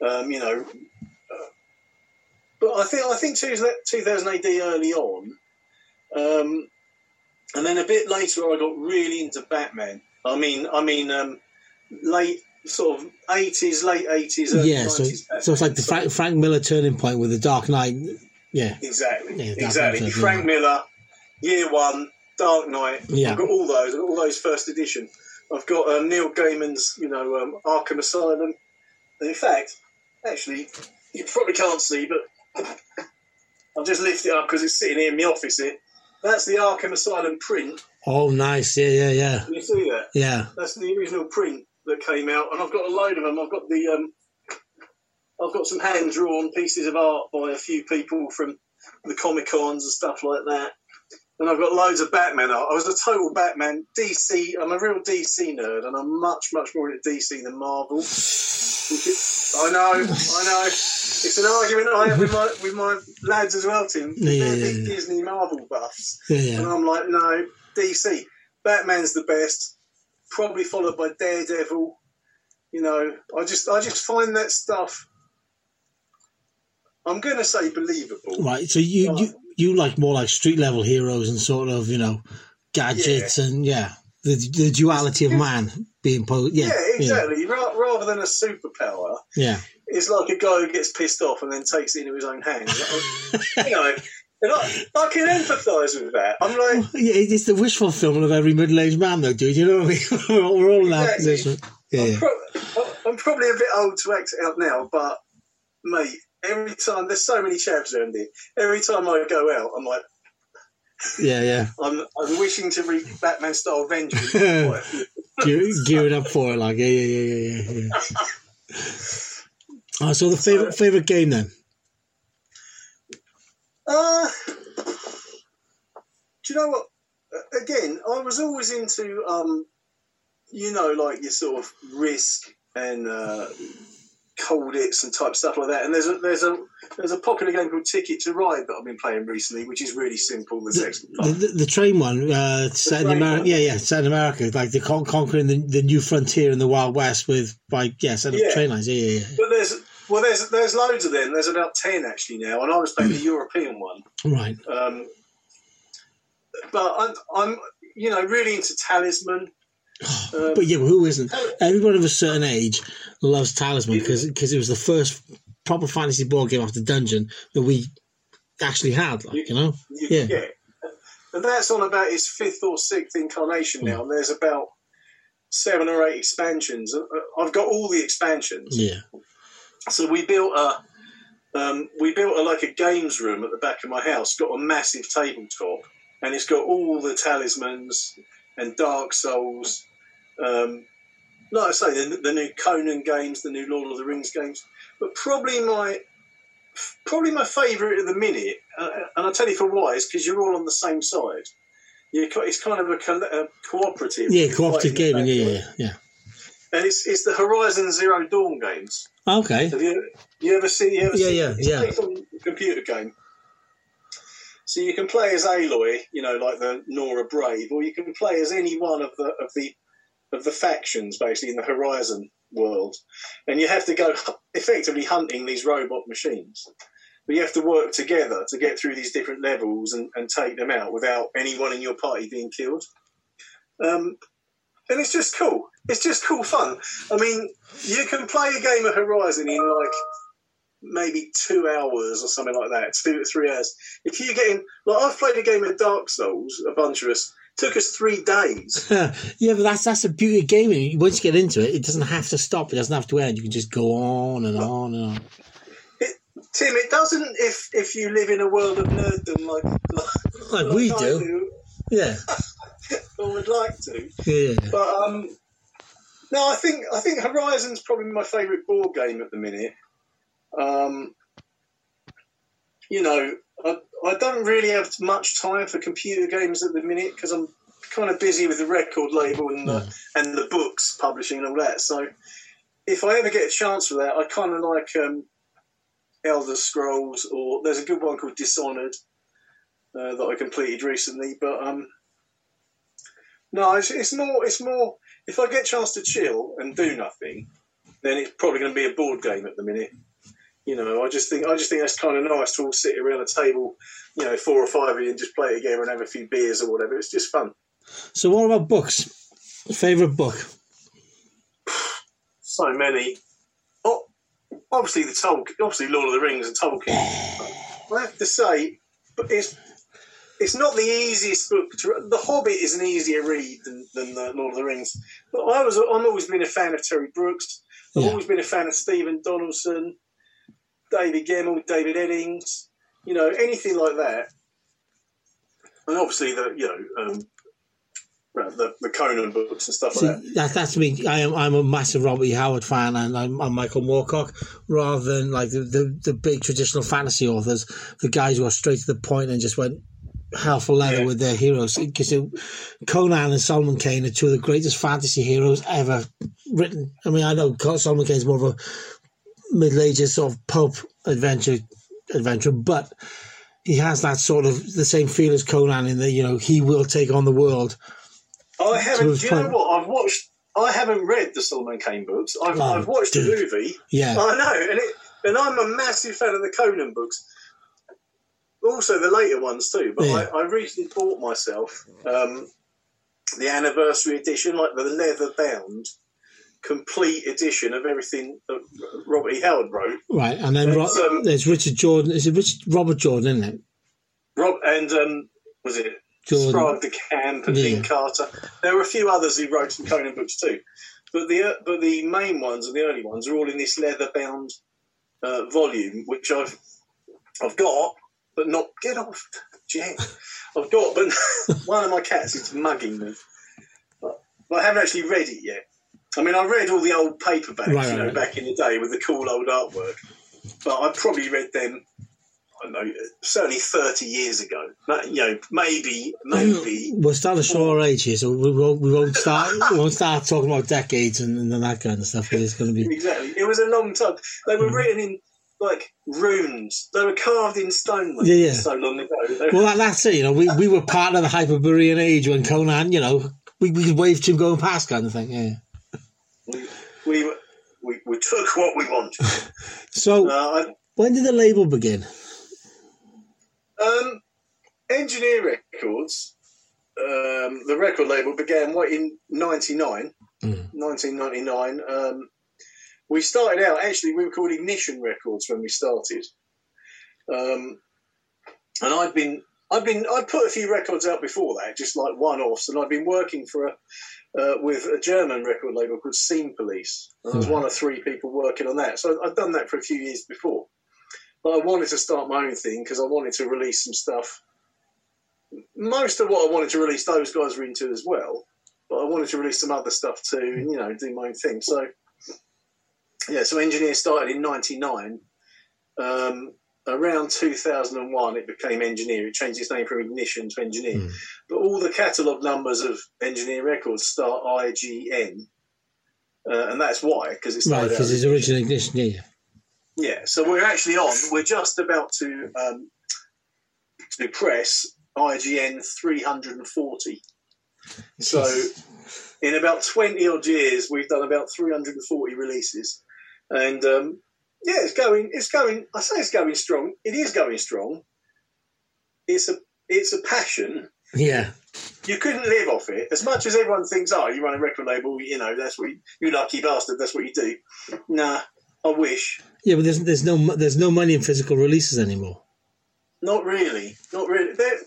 Um, you know, uh, but I think I think 2000 AD early on, um, and then a bit later I got really into Batman. I mean, I mean, um, late sort of 80s, late 80s, early Yeah, so, 90s. so it's like the Frank, Frank Miller turning point with the Dark Knight. Yeah. Exactly. Yeah, exactly. Knight, Frank yeah. Miller, Year One, Dark Knight. Yeah. I've got all those. I've got all those first edition. I've got um, Neil Gaiman's, you know, um, Arkham Asylum. And in fact, actually, you probably can't see, but (laughs) I'll just lift it up because it's sitting here in my office here. That's the Arkham Asylum print. Oh, nice. Yeah, yeah, yeah, Can you see that? yeah. That's the original print that came out, and I've got a load of them. I've got the um, I've got some hand drawn pieces of art by a few people from the Comic Cons and stuff like that. And I've got loads of Batman art. I was a total Batman DC. I'm a real DC nerd, and I'm much, much more into DC than Marvel. I know, I know. It's an argument I have with my with my lads as well, Tim. Yeah, They're big yeah. Disney Marvel buffs. And. I'm like, no, DC. Batman's the best, probably followed by Daredevil. You know, I just I just find that stuff. I'm going to say believable. Right. So you, you you like more like street level heroes and sort of you know gadgets and yeah the the duality of man being posed. Yeah, Yeah, exactly. Ra- rather than a superpower, Yeah. it's like a guy who gets pissed off and then takes it into his own hands. (laughs) you know, and I, I can empathise with that. I'm like, Yeah, it's the wish fulfillment of every middle-aged man, though, dude. You know what I mean? (laughs) We're all, in that Exactly. position. Yeah, I'm, yeah. pro- I'm probably a bit old to act it out now, but mate, every time there's so many chaps around here. Every time I go out, I'm like, yeah, yeah. (laughs) I'm, I'm wishing to reap Batman style vengeance. (laughs) Gear, gearing up for it, like yeah, yeah, yeah, yeah, yeah. Oh, so the favorite favorite game then? Uh, do you know what? Again, I was always into, um, you know, like your sort of risk and uh, cold hits and type stuff like that. And there's a there's a there's a popular game called Ticket to Ride that I've been playing recently, which is really simple. Excellent The, the, the train one, uh, set in America. Yeah, yeah, set in America. Like the con- conquering the, the new frontier in the Wild West with by yeah, set up Yeah. train lines. Yeah, yeah, yeah. But there's well, there's there's loads of them. There's about ten actually now, and I was playing the European one. Right. Um, but I'm, I'm, you know, really into Talisman. Um, (sighs) But yeah, but who isn't? Everyone of a certain age loves Talisman because because it was the first proper fantasy board game after Dungeon that we actually had. Like you know. you Yeah. get. And that's on about its fifth or sixth incarnation now, and there's about seven or eight expansions. Uh, uh, I've got all the expansions. Yeah. So we built a, um, we built a, like a games room at the back of my house. Got a massive tabletop, and it's got all the talismans and Dark Souls. Um, like I say, the, the new Conan games, the new Lord of the Rings games, but probably my probably my favourite at the minute, uh, and I'll tell you for why, is because you're all on the same side. You're, it's kind of a, co- a cooperative. Yeah, cooperative gaming. Yeah, yeah, yeah. And it's, it's the Horizon Zero Dawn games. Okay. Have you you ever seen? You ever Yeah, seen yeah, it's yeah. a computer game. So you can play as Aloy, you know, like the Nora Brave, or you can play as any one of the of the of the factions, basically in the Horizon world, and you have to go effectively hunting these robot machines. But you have to work together to get through these different levels and, and take them out without anyone in your party being killed. Um, and it's just cool. It's just cool fun. I mean, you can play a game of Horizon in like maybe two hours or something like that, two or three hours. If you get in, like I've played a game of Dark Souls, a bunch of us, took us three days. (laughs) yeah, but that's that's the beauty of gaming. Once you get into it, it doesn't have to stop. It doesn't have to end. You can just go on and on and on. Tim, it doesn't if if you live in a world of nerddom like like, Like we I do. Yeah. (laughs) or would like to. Yeah. But um, no, I think I think Horizon's probably my favourite board game at the minute. Um, you know, I, I don't really have much time for computer games at the minute because I'm kind of busy with the record label and the and the books publishing and all that. So if I ever get a chance for that, I kind of like um, Elder Scrolls or there's a good one called Dishonored uh, that I completed recently. But um, no, it's, it's more it's more if I get a chance to chill and do nothing, then it's probably going to be a board game at the minute. You know, I just think I just think that's kind of nice to all sit around a table, you know, four or five of you and just play a game and have a few beers or whatever. It's just fun. So what about books? Favorite book? (sighs) So many. Oh, obviously the Tolkien, obviously Lord of the Rings and Tolkien. I have to say, but it's it's not the easiest book. To, the Hobbit is an easier read than, than the Lord of the Rings. But I was I've always been a fan of Terry Brooks. I've Yeah. always been a fan of Stephen Donaldson, David Gemmell, David Eddings. You know anything like that. and obviously the you know um, the the Conan books and stuff See, like that. that, that's me. I am. I'm a massive Robert E. Howard fan, and I'm, I'm Michael Moorcock, rather than like the, the the big traditional fantasy authors, the guys who are straight to the point and just went hell for leather Yeah. with their heroes. Because Conan and Solomon Kane are two of the greatest fantasy heroes ever written. I mean, I know Solomon Kane's more of a middle ages sort of pulp adventure adventure, but he has that sort of the same feel as Conan in that you know he will take on the world. I haven't. Do you know what? I've watched. I haven't read the Solomon Kane books. I've, Oh, I've watched dude. the movie. Yeah. I know, and it, and I'm a massive fan of the Conan books. Also, the later ones too. But Yeah. I, I recently bought myself um, the anniversary edition, like the leather bound, complete edition of everything that Robert E. Howard wrote. Right, and then Ro- um, there's Richard Jordan. Is it Richard, Robert Jordan, isn't it? Rob and um, was it Jordan. Sprague de Camp and Yeah. Dean Carter. There were a few others who wrote some Conan books too, but the uh, but the main ones and the early ones are all in this leather bound uh, volume, which I've I've got, but not get off, Jack. I've got, but (laughs) one of my cats is mugging me. But, but I haven't actually read it yet. I mean, I read all the old paperbacks, Right, you know, right. back in the day with the cool old artwork. But I probably read them. I don't know, certainly thirty years ago. You know, maybe, maybe. (clears throat) We're starting to show our age here, so we won't, we won't start (laughs) we won't start talking about decades and, and that kind of stuff. It's going to be Exactly. It was a long time. They Mm. were written in like runes. They were carved in stone. like, Yeah, yeah. So long ago. (laughs) Well. That, that's it. You know, we, we were part of the Hyperborean age when Conan. You know, we we could wave to him going past, kind of thing. Yeah. we, we, we, we took what we wanted. (laughs) So Uh, when did the label begin? Um, Engineer Records, um, the record label began what in 99, Mm. 1999. Um, we started out, actually, we were called Ignition Records when we started. Um, and I'd been, I'd been, I'd put a few records out before that, just like one-offs, and I'd been working for a, uh, with a German record label called Scene Police. And I was one of three people working on that. So I'd done that for a few years before. But I wanted to start my own thing because I wanted to release some stuff. Most of what I wanted to release, those guys were into as well. But I wanted to release some other stuff too, and you know, do my own thing. So, yeah, so Engineer started in '99. Um, around 2001, it became Engineer. It changed its name from Ignition to Engineer. Mm. But all the catalogue numbers of Engineer Records start IGN, uh, and that's why because it's Right, because his original ignition. Yeah. yeah, so we're actually on. We're just about to um, to press IGN 340. So in about 20 odd years, we've done about 340 releases, and um, yeah, it's going. It's going. I say it's going strong. It is going strong. It's a it's a passion. Yeah. You couldn't live off it as much as everyone thinks. Oh, you run a record label. You know that's what you, you lucky bastard. That's what you do. Nah, I wish. Yeah, but there's there's no there's no money in physical releases anymore. Not really. Not really. There,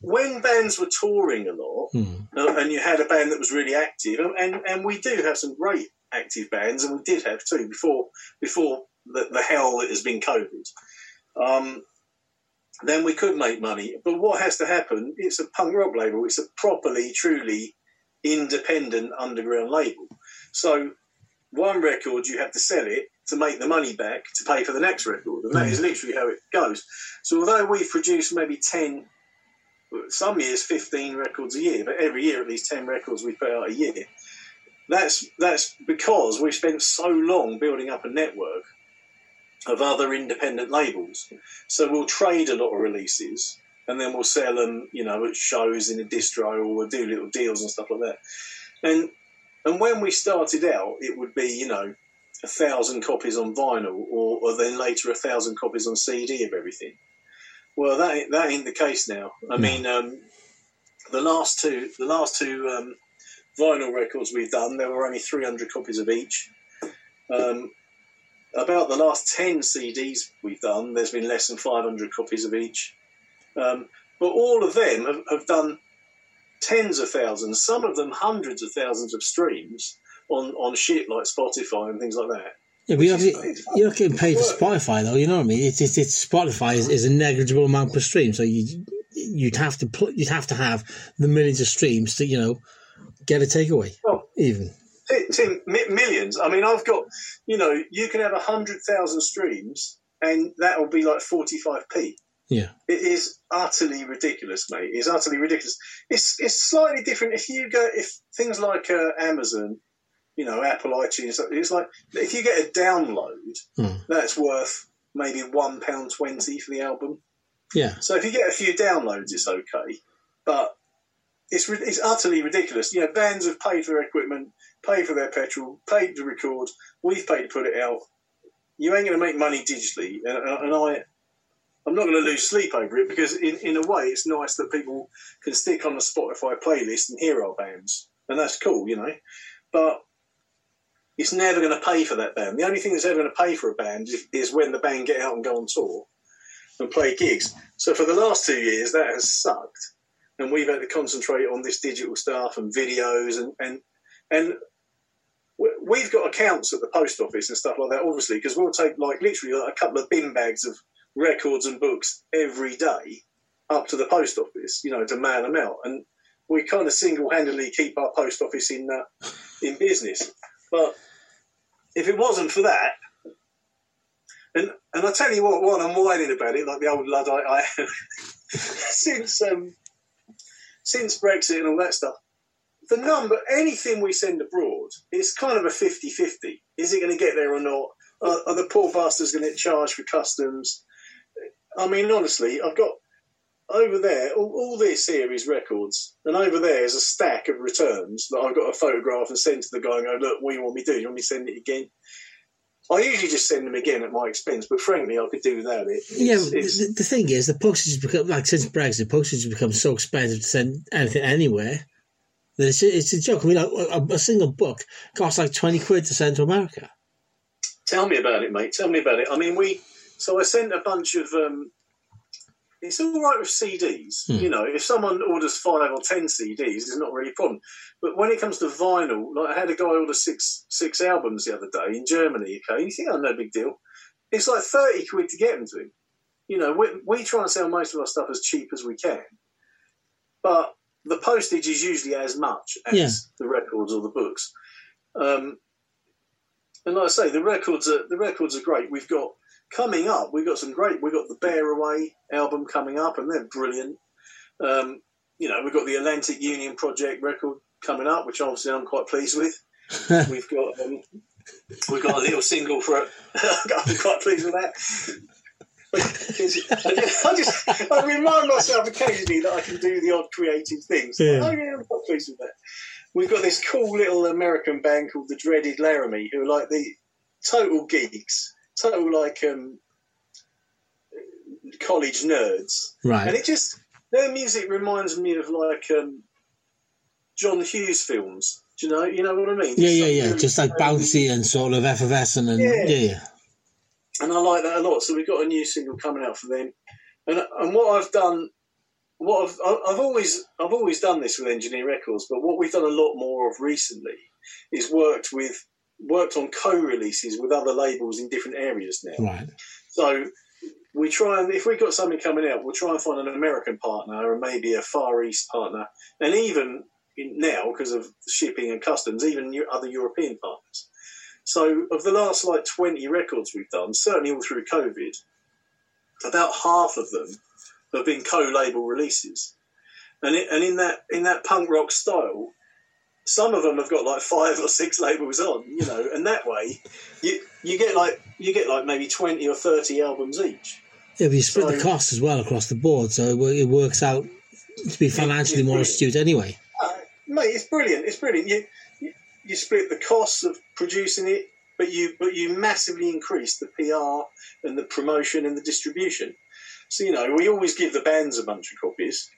when bands were touring a lot, Hmm. uh, and you had a band that was really active, and, and we do have some great active bands, and we did have two before before the, the hell that has been COVID. Um, then we could make money. But what has to happen? It's a punk rock label. It's a properly, truly independent underground label. So one record, you have to sell it to make the money back to pay for the next record, and that is literally how it goes. So although we've produced maybe ten some years 15 records a year, but every year at least 10 records we put out a year. That's that's because we've spent so long building up a network of other independent labels. So we'll trade a lot of releases and then we'll sell them, you know, at shows in a distro or we'll do little deals and stuff like that. And and when we started out, it would be, you know, a thousand copies on vinyl or, or then later a thousand copies on CD of everything. Well, that ain't, that ain't the case now. I mean, um, the last two, the last two um, vinyl records we've done, there were only 300 copies of each. Um, about the last 10 CDs we've done, there's been less than 500 copies of each. Um, but all of them have, have done tens of thousands, some of them hundreds of thousands of streams on, on shit like Spotify and things like that. Yeah, but you're not, is- you're getting paid for Spotify though. You know what I mean? It's it's, it's Spotify is, is a negligible amount per stream, so you you'd have to put you'd have to have the millions of streams to you know get a takeaway. Well, even Tim, millions. I mean, I've got, you know, you can have a hundred thousand streams, and that'll be like forty-five p. yeah, It is utterly ridiculous, mate. It's utterly ridiculous. It's it's slightly different if you go if things like uh, Amazon, you know, Apple, iTunes. It's like if you get a download, Hmm. that's worth maybe one pound twenty for the album. yeah, So if you get a few downloads, it's okay, but it's it's utterly ridiculous. You know, bands have paid for their equipment, paid for their petrol, paid to record. We've paid to put it out. You ain't going to make money digitally, and, and I. I'm not going to lose sleep over it because, in, in a way, it's nice that people can stick on a Spotify playlist and hear our bands, and that's cool, you know. But it's never going to pay for that band. The only thing that's ever going to pay for a band is, is when the band get out and go on tour and play gigs. So for the last two years, that has sucked, and we've had to concentrate on this digital stuff and videos and and and we- we've got accounts at the post office and stuff like that, obviously, because we'll take like literally like a couple of bin bags of records and books every day up to the post office, you know, to mail them out, and we kind of single-handedly keep our post office in uh, in business. But if it wasn't for that, and and I tell you what, while I'm whining about it, like the old luddite I am, (laughs) since um, since Brexit and all that stuff, the number anything we send abroad, it's kind of a 50-50. Is it going to get there or not? Are, are the poor bastards going to get charged for customs? I mean, honestly, I've got over there all, all this here is records, and over there is a stack of returns that I've got to photograph and send to the guy and go, look, what do you want me to do? You want me to send it again? I usually just send them again at my expense, but frankly, I could do without it. yeah. It's- but it's- The, the thing is, the postage has become like since Brexit, postage has become so expensive to send anything anywhere that it's, it's a joke. I mean, like, a, a single book costs like twenty quid to send to America. Tell me about it, mate. Tell me about it. I mean, we. So I sent a bunch of. Um, it's all right with CDs. Hmm. You know, if someone orders five or ten CDs, it's not really a problem. But when it comes to vinyl, like I had a guy order six six albums the other day in Germany. Okay, you think, oh, no big deal. It's like thirty quid to get them to him. You know, we, we try and sell most of our stuff as cheap as we can, but the postage is usually as much as Yeah. the records or the books. Um, and like I say, the records are the records are great. We've got coming up. We've got some great. We've got the Bear Away album coming up, and they're brilliant. Um, you know, we've got the Atlantic Union Project record coming up, which obviously I'm quite pleased with. (laughs) we've got um, we've got a little single for. It. (laughs) I'm quite pleased with that. I just I remind myself occasionally that I can do the odd creative things. Yeah. Oh yeah, I'm quite pleased with that. We've got this cool little American band called the Dreaded Laramie, who are like the total geeks, total like um, college nerds, right? and it just their music reminds me of like um, John Hughes films. Do you know? You know what I mean? Yeah, It's yeah, like yeah. really Just like bouncy and sort of effervescent and Yeah. yeah, yeah. and I like that a lot. So we've got a new single coming out for them, and and what I've done, what I've I've always I've always done this with Engineer Records, but what we've done a lot more of recently is worked with worked on co-releases with other labels in different areas now. Right. So we try and if we've got something coming out, we'll try and find an American partner and maybe a Far East partner, and even now because of shipping and customs, even other European partners. So of the last like twenty records we've done, certainly all through COVID, about half of them have been co-label releases, and it, and in that in that punk rock style. Some of them have got like five or six labels on, you know, and that way, you you get like you get like maybe twenty or thirty albums each. Yeah, but you split the So- cost as well across the board, so it, works out to be financially more astute anyway. Uh, mate, it's brilliant. It's brilliant. You, you you split the costs of producing it, but you but you massively increase the PR and the promotion and the distribution. So you know, we always give the bands a bunch of copies,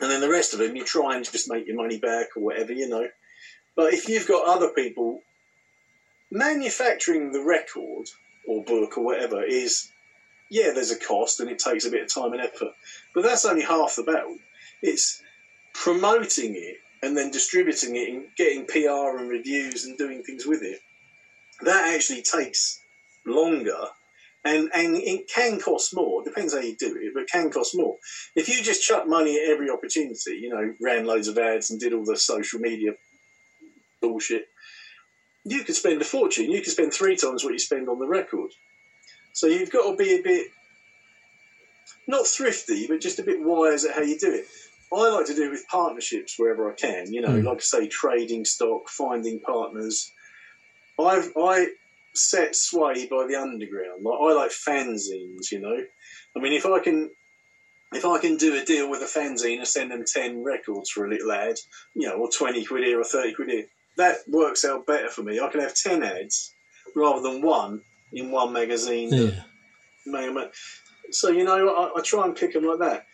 and then the rest of them you try and just make your money back or whatever, you know. But if you've got other people manufacturing the record or book or whatever is yeah, there's a cost and it takes a bit of time and effort, but that's only half the battle. It's promoting it and then distributing it and getting PR and reviews and doing things with it. That actually takes longer and and it can cost more. Depends how you do it, but it can cost more. If you just chuck money at every opportunity, you know, ran loads of ads and did all the social media bullshit, you could spend a fortune. You could spend three times what you spend on the record. So you've got to be a bit not thrifty, but just a bit wise at how you do it. I like to do it with partnerships wherever I can. You know, Mm. like I say, trading stock, finding partners. I've I set sway by the underground. Like I like fanzines. You know, I mean, if I can. If I can do a deal with a fanzine and send them 10 records for a little ad, you know, or 20 quid here or 30 quid here, that works out better for me. I can have 10 ads rather than one in one magazine. Yeah. So you know, I, I try and pick them like that.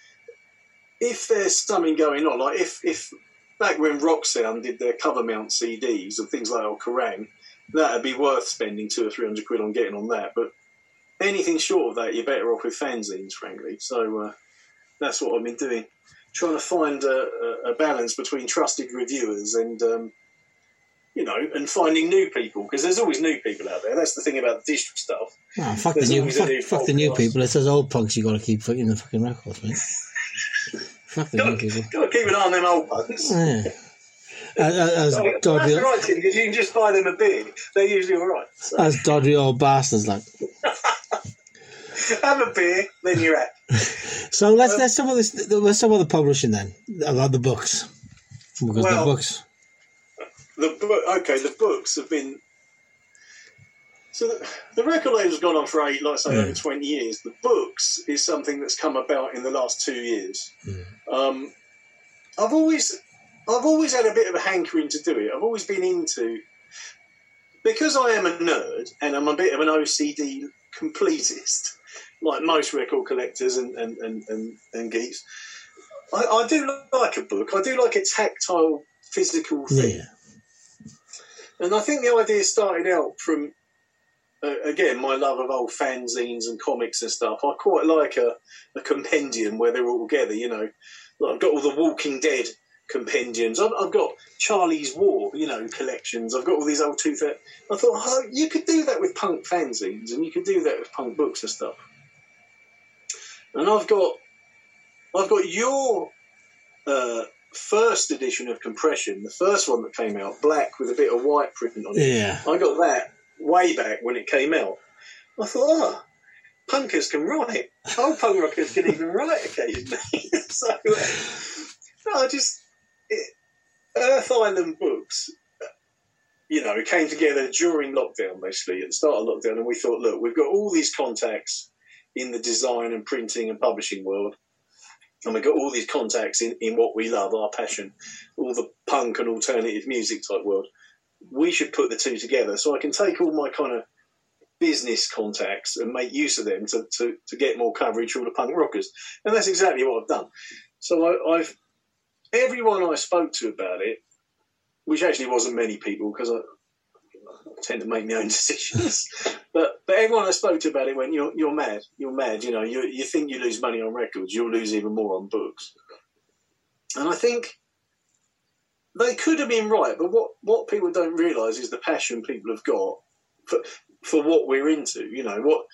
If there's something going on, like if if back when Rock Sound did their cover mount CDs and things like El Kerrang, that'd be worth spending two or three hundred quid on getting on that. But anything short of that, you're better off with fanzines, frankly. So uh, that's what I've been doing, trying to find a, a, balance between trusted reviewers and. Um, you know, and finding new people because there's always new people out there. That's the thing about the district stuff. Oh, fuck the new, fuck, new fuck the new people. It's those old punks you got to keep fucking the fucking records, mate. (laughs) fuck the new people. Got to keep an eye on them old punks. Yeah. Uh, uh, as, as, Oh, as dodgy, that's right, because you can just buy them a beer. They're usually all right. So as dodgy old bastards, like. (laughs) have a beer, then you're at. So let's um, let's talk about this. Let's talk about the publishing then, about the books, because the Well- books. The book, okay, the books have been. So the, the record label's gone on for eight, like I say, over hmm. twenty years. The books is something that's come about in the last two years. Hmm. Um, I've always, I've always had a bit of a hankering to do it. I've always been into, because I am a nerd and I'm a bit of an OCD completist, like most record collectors and and and and, and geeks. I, I do like a book. I do like a tactile, physical thing. Yeah. And I think the idea started out from, uh, again, my love of old fanzines and comics and stuff. I quite like a, a compendium where they're all together, you know. Like I've got all the Walking Dead compendiums. I've, I've got Charley's War, you know, collections. I've got all these old two. Th- I thought, oh, you could do that with punk fanzines and you could do that with punk books and stuff. And I've got, I've got your uh, first edition of Compression, the first one that came out, black with a bit of white print on it. Yeah. I got that way back when it came out. I thought, oh, punkers can write. Old punk rockers can even write occasionally. (laughs) so, uh, no, I just Earth Island books. You know, came together during lockdown, basically at the start of lockdown, and we thought, look, we've got all these contacts in the design and printing and publishing world, and we've got all these contacts in, in what we love, our passion, all the punk and alternative music type world we should put the two together so I can take all my kind of business contacts and make use of them to, to, to get more coverage for the punk rockers. And that's exactly what I've done. So I, I've everyone I spoke to about it, which actually wasn't many people because I, I tend to make my own (laughs) decisions. but but everyone I spoke to about it went, "You're you're mad. You're mad. You know, you you think you lose money on records, you'll lose even more on books." And I think they could have been right, but what, what people don't realise is the passion people have got for for what we're into. You know, what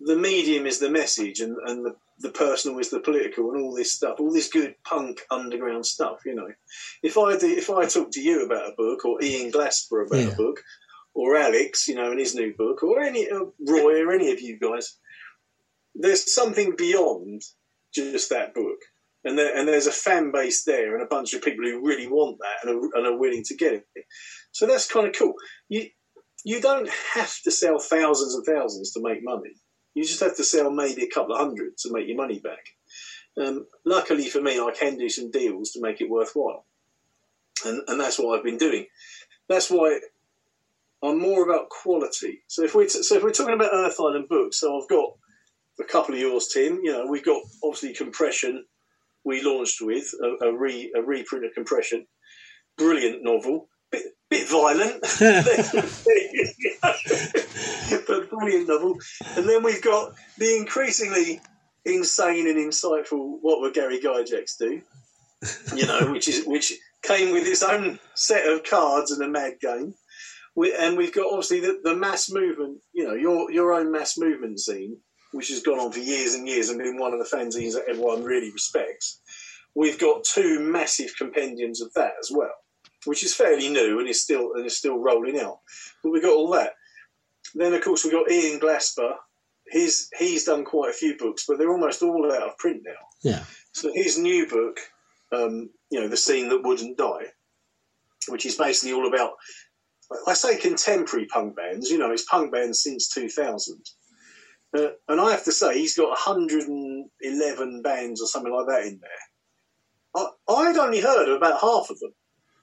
the medium is the message, and, and the, the personal is the political, and all this stuff, all this good punk underground stuff. You know, if I do, if I talk to you about a book, or Ian Glasper about Yeah. a book, or Alex, you know, in his new book, or any uh, Roy, or any of you guys, there's something beyond just that book and there, and there's a fan base there and a bunch of people who really want that and are, and are willing to get it. So that's kind of cool. You you don't have to sell thousands and thousands to make money. You just have to sell maybe a couple of hundred to make your money back. Um, luckily for me, I can do some deals to make it worthwhile, and and that's what I've been doing. That's why I'm more about quality. So if we t- so if we're talking about Earth Island books, so I've got a couple of yours, Tim. You know, we've got obviously compression we launched with a, a re a reprint of Compression. Brilliant novel, bit bit violent, (laughs) (laughs) but brilliant novel. And then we've got the increasingly insane and insightful "What Would Gary Gygax Do?" You know, which is which came with its own set of cards and a mad game. we, and we've got obviously the, the mass movement. You know, your your own mass movement scene, which has gone on for years and years and been one of the fanzines that everyone really respects. We've got two massive compendiums of that as well, which is fairly new and is still and is still rolling out. But we've got all that. Then of course we've got Ian Glasper. He's he's done quite a few books, but they're almost all out of print now. Yeah. So his new book, um, you know, the scene that wouldn't die, which is basically all about. I say contemporary punk bands. You know, it's punk bands since 2000. Uh, and I have to say, he's got 111 bands or something like that in there. I, I'd only heard of about half of them.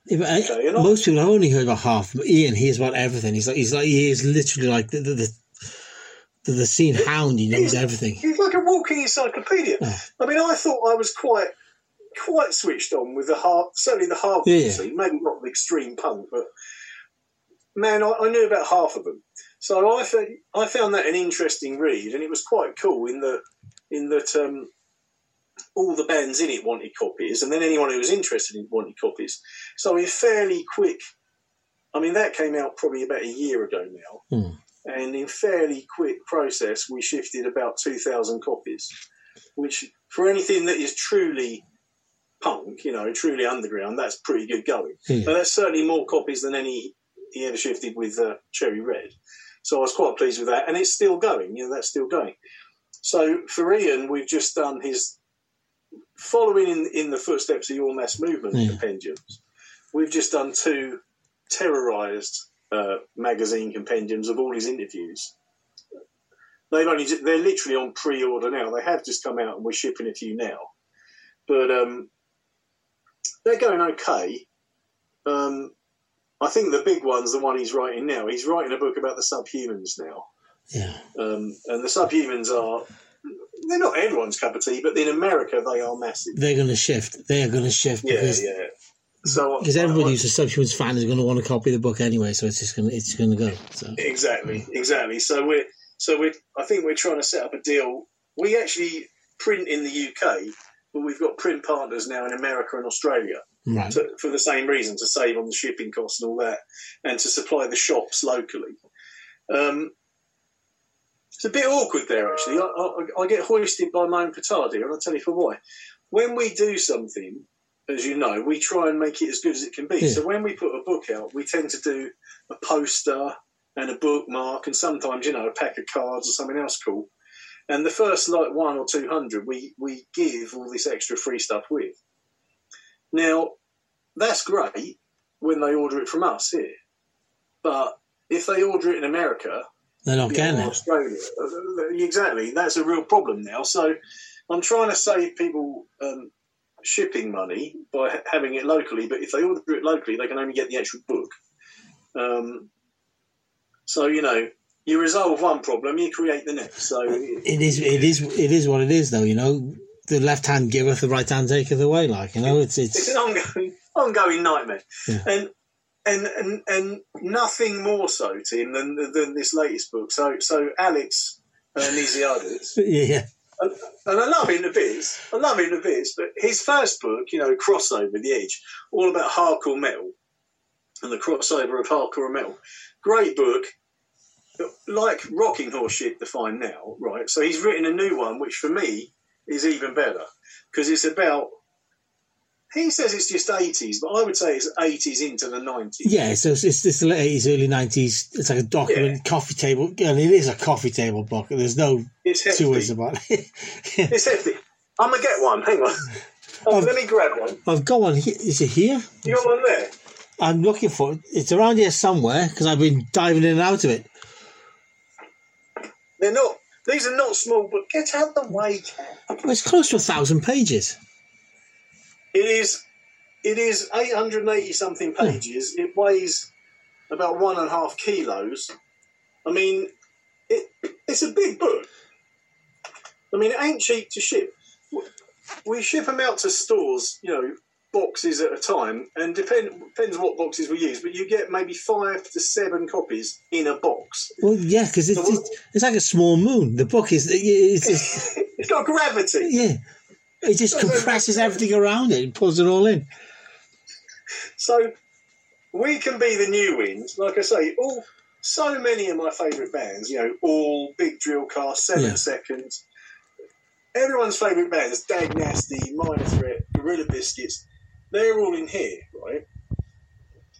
I- Okay, you're not- most people have only heard about half. But Ian hears about everything. He's like he's like he is literally like the the, the, the, scene hound. He knows everything. He's like a walking encyclopedia. Yeah. I mean, I thought I was quite quite switched on with the hard, certainly the Yeah, yeah. scene, maybe not the extreme punk, but man, I, I knew about half of them. So I found, I found that an interesting read, and it was quite cool in that in that um, all the bands in it wanted copies, and then anyone who was interested in it wanted copies. So in fairly quick, I mean, that came out probably about a year ago now, Hmm. and in fairly quick process, we shifted about two thousand copies, which for anything that is truly punk, you know, truly underground, that's pretty good going. Yeah. And that's certainly more copies than any he ever shifted with uh, Cherry Red. So I was quite pleased with that, and it's still going. You know, that's still going. So for Ian, we've just done his following in, in the footsteps of your mass movement Yeah. compendiums. We've just done two Terrorizer uh, magazine compendiums of all his interviews. They've only they're literally on pre-order now. They have just come out, and we're shipping a few now. But um, they're going okay. Um, I think the big one's the one he's writing now. He's writing a book about the subhumans now. Yeah. Um, and the subhumans are, they're not everyone's cup of tea, but in America they are massive. They're going to shift. They are going to shift Yeah, because yeah. So because everybody who's a Subhumans fan is going to want to copy the book anyway. So it's just going to it's going to go. So Exactly, exactly. So we're so we're I think we're trying to set up a deal. We actually print in the UK, but we've got print partners now in America and Australia right. to, for the same reason to save on the shipping costs and all that, and to supply the shops locally. Um, it's a bit awkward there actually. I, I, I get hoisted by my own petard here, and I'll tell you for why. When we do something, as you know, we try and make it as good as it can be. Yeah. So when we put a book out, we tend to do a poster and a bookmark, and sometimes you know a pack of cards or something else cool. And the first like one or two hundred, we we give all this extra free stuff with. Now, that's great when they order it from us here, but if they order it in America, They're not getting it. Australia. Uh, Exactly, that's a real problem now. So I'm trying to save people um, shipping money by having it locally, but if they order it locally, they can only get the actual book. Um, so you know, you resolve one problem, you create the next. So It is. It is. It is what it is, though. You know, the left hand giveth, the right hand taketh away. Like you know, it's it's it's an ongoing ongoing nightmare, Yeah. and. And, and and nothing more so, Tim, than than this latest book. So so Alex uh, Nisiadis, (laughs) yeah. and I love him to bits. I love him to bits. But his first book, you know, crossover, the Edge, all about hardcore metal and the crossover of hardcore and metal. Great book, like Rocking Horse shit to find now, right? So he's written a new one, which for me is even better because it's about. He says it's just eighties, but I would say it's eighties into the nineties. Yeah, so it's, it's this late eighties, early nineties. It's like a document, coffee table, and it is a coffee table book. There's no It's two ways about it. (laughs) It's hefty. I'm gonna get one. Hang on. Oh, let me grab one. I've got one. Here. Is it here? You got one there? I'm looking for it. It's around here somewhere because I've been diving in and out of it. They're not. These are not small, but get out the way, Well, it's close to a thousand pages. It is. It is 880 something hmm. pages. It weighs about one and a half kilos. I mean, it, it's a big book. I mean, it ain't cheap to ship. We ship them out to stores, you know, boxes at a time, and depend depends what boxes we use. But you get maybe five to seven copies in a box. Well, yeah, because it's, So it's it's like a small moon. The book is it's, it's (laughs) It's got gravity. yeah. It just (laughs) compresses everything around it and pulls it all in. So we can be the new wind. Like I say, all so many of my favourite bands, you know, all Big Drill Car, Seven Yeah. Seconds. Everyone's favourite bands, Dag Nasty, Minor Threat, Gorilla Biscuits, they're all in here, right?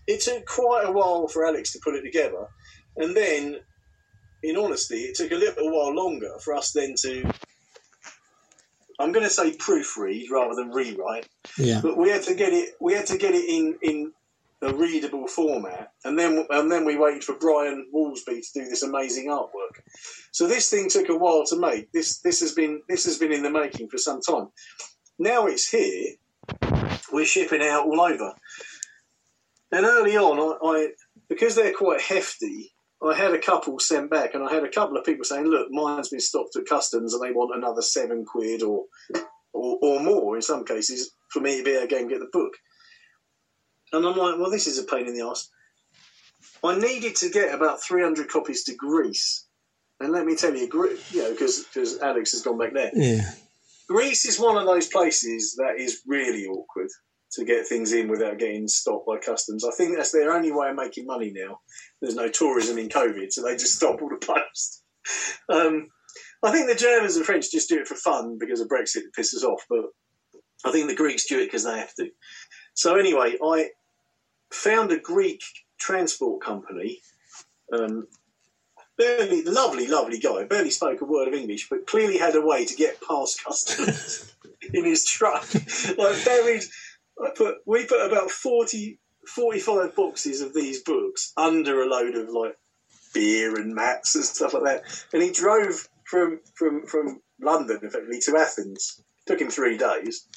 It took quite a while for Alex to put it together, and then, in honesty, it took a little while longer for us then to. I'm going to say proofread rather than rewrite. Yeah. but we had to get it we had to get it in in a readable format and then and then we waited for Brian Woolsby to do this amazing artwork. So this thing took a while to make. This this has been this has been in the making for some time. Now it's here we're shipping out all over. And early on I, I because they're quite hefty I had a couple sent back and I had a couple of people saying look mine's been stopped at customs and they want another seven quid or or, or more in some cases for me to be able to go and get the book. And I'm like, well, this is a pain in the ass. I needed to get about 300 copies to Greece. And let me tell you, you know, because Alex has gone back there. Yeah. Greece is one of those places that is really awkward to get things in without getting stopped by customs. I think that's their only way of making money now. There's no tourism in COVID, so they just (laughs) stop all the posts. Um, I think the Germans and French just do it for fun because of Brexit it pisses off, but I think the Greeks do it because they have to. So anyway, I found a Greek transport company. Um, barely, lovely, lovely guy. Barely spoke a word of English, but clearly had a way to get past customs (laughs) in his truck. (laughs) like buried, I put we put about 40, 45 boxes of these books under a load of like beer and mats and stuff like that. And he drove from from from London effectively to Athens. Took him three days,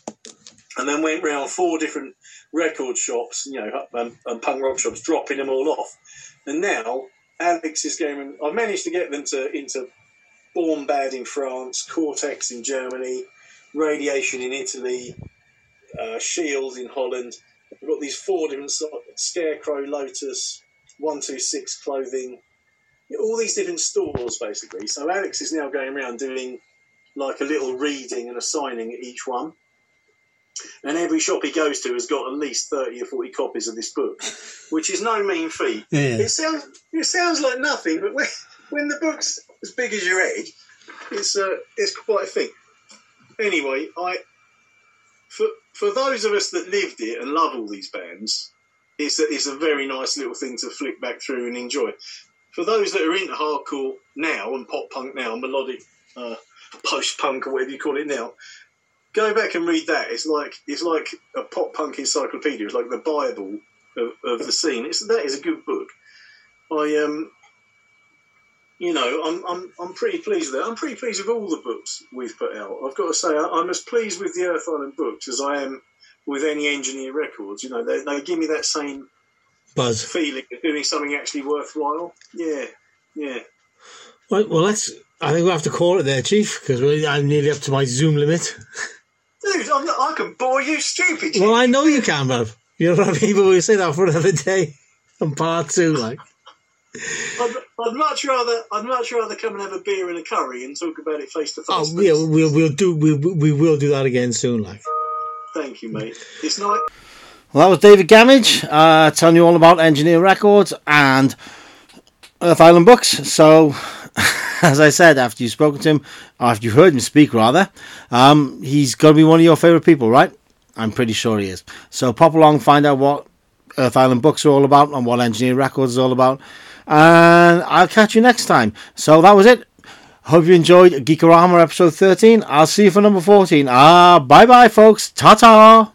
and then went round four different record shops, you know, um, and punk rock shops, dropping them all off. And now Alex is going. I've managed to get them to into Born Bad in France, Cortex in Germany, Radiation in Italy, uh, Shield in Holland. We've got these four different sort of Scarecrow, Lotus, One Two Six Clothing, all these different stores basically. So Alex is now going around doing like a little reading and a signing at each one. And every shop he goes to has got at least thirty or forty copies of this book, which is no mean feat. Yeah. It sounds it sounds like nothing, but when, when the book's as big as your head, it's uh, it's quite a thing. Anyway, I for for those of us that lived it and love all these bands, it's a, it's a very nice little thing to flick back through and enjoy. For those that are into hardcore now and pop punk now, melodic uh, post punk or whatever you call it now, go back and read that. It's like it's like a pop punk encyclopedia. It's like the Bible of, of the scene. It's that is a good book. I um, you know, I'm I'm I'm pretty pleased with that. I'm pretty pleased with all the books we've put out. I've got to say, I- I'm as pleased with the Earth Island books as I am with any engineer records. You know, they, they give me that same Buzz. feeling of doing something actually worthwhile. Yeah, yeah. Right, well, let's. I think we'll have to call it there, Chief, because I'm nearly up to my Zoom limit. Dude, I'm not, I can bore you stupid. Well, I know you can, Bob. You know what I mean? But we'll say that for another day. (laughs) On part two, like. I'd, I'd much rather I'd much rather come and have a beer and a curry and talk about it face to Oh, face. yeah, we'll, we'll do, we, we will do that again soon, like. Thank you, mate. It's nice. Well, that was David Gamage uh, telling you all about Engineer Records and Earth Island Books. So, (laughs) as I said, after you've spoken to him, after you've heard him speak, rather, um, he's got to be one of your favourite people, right? I'm pretty sure he is. So, pop along, find out what Earth Island Books are all about and what Engineer Records is all about. And I'll catch you next time. So, that was it. Hope you enjoyed Geekorama episode 13. I'll see you for number 14. Ah, bye bye, folks. Ta ta.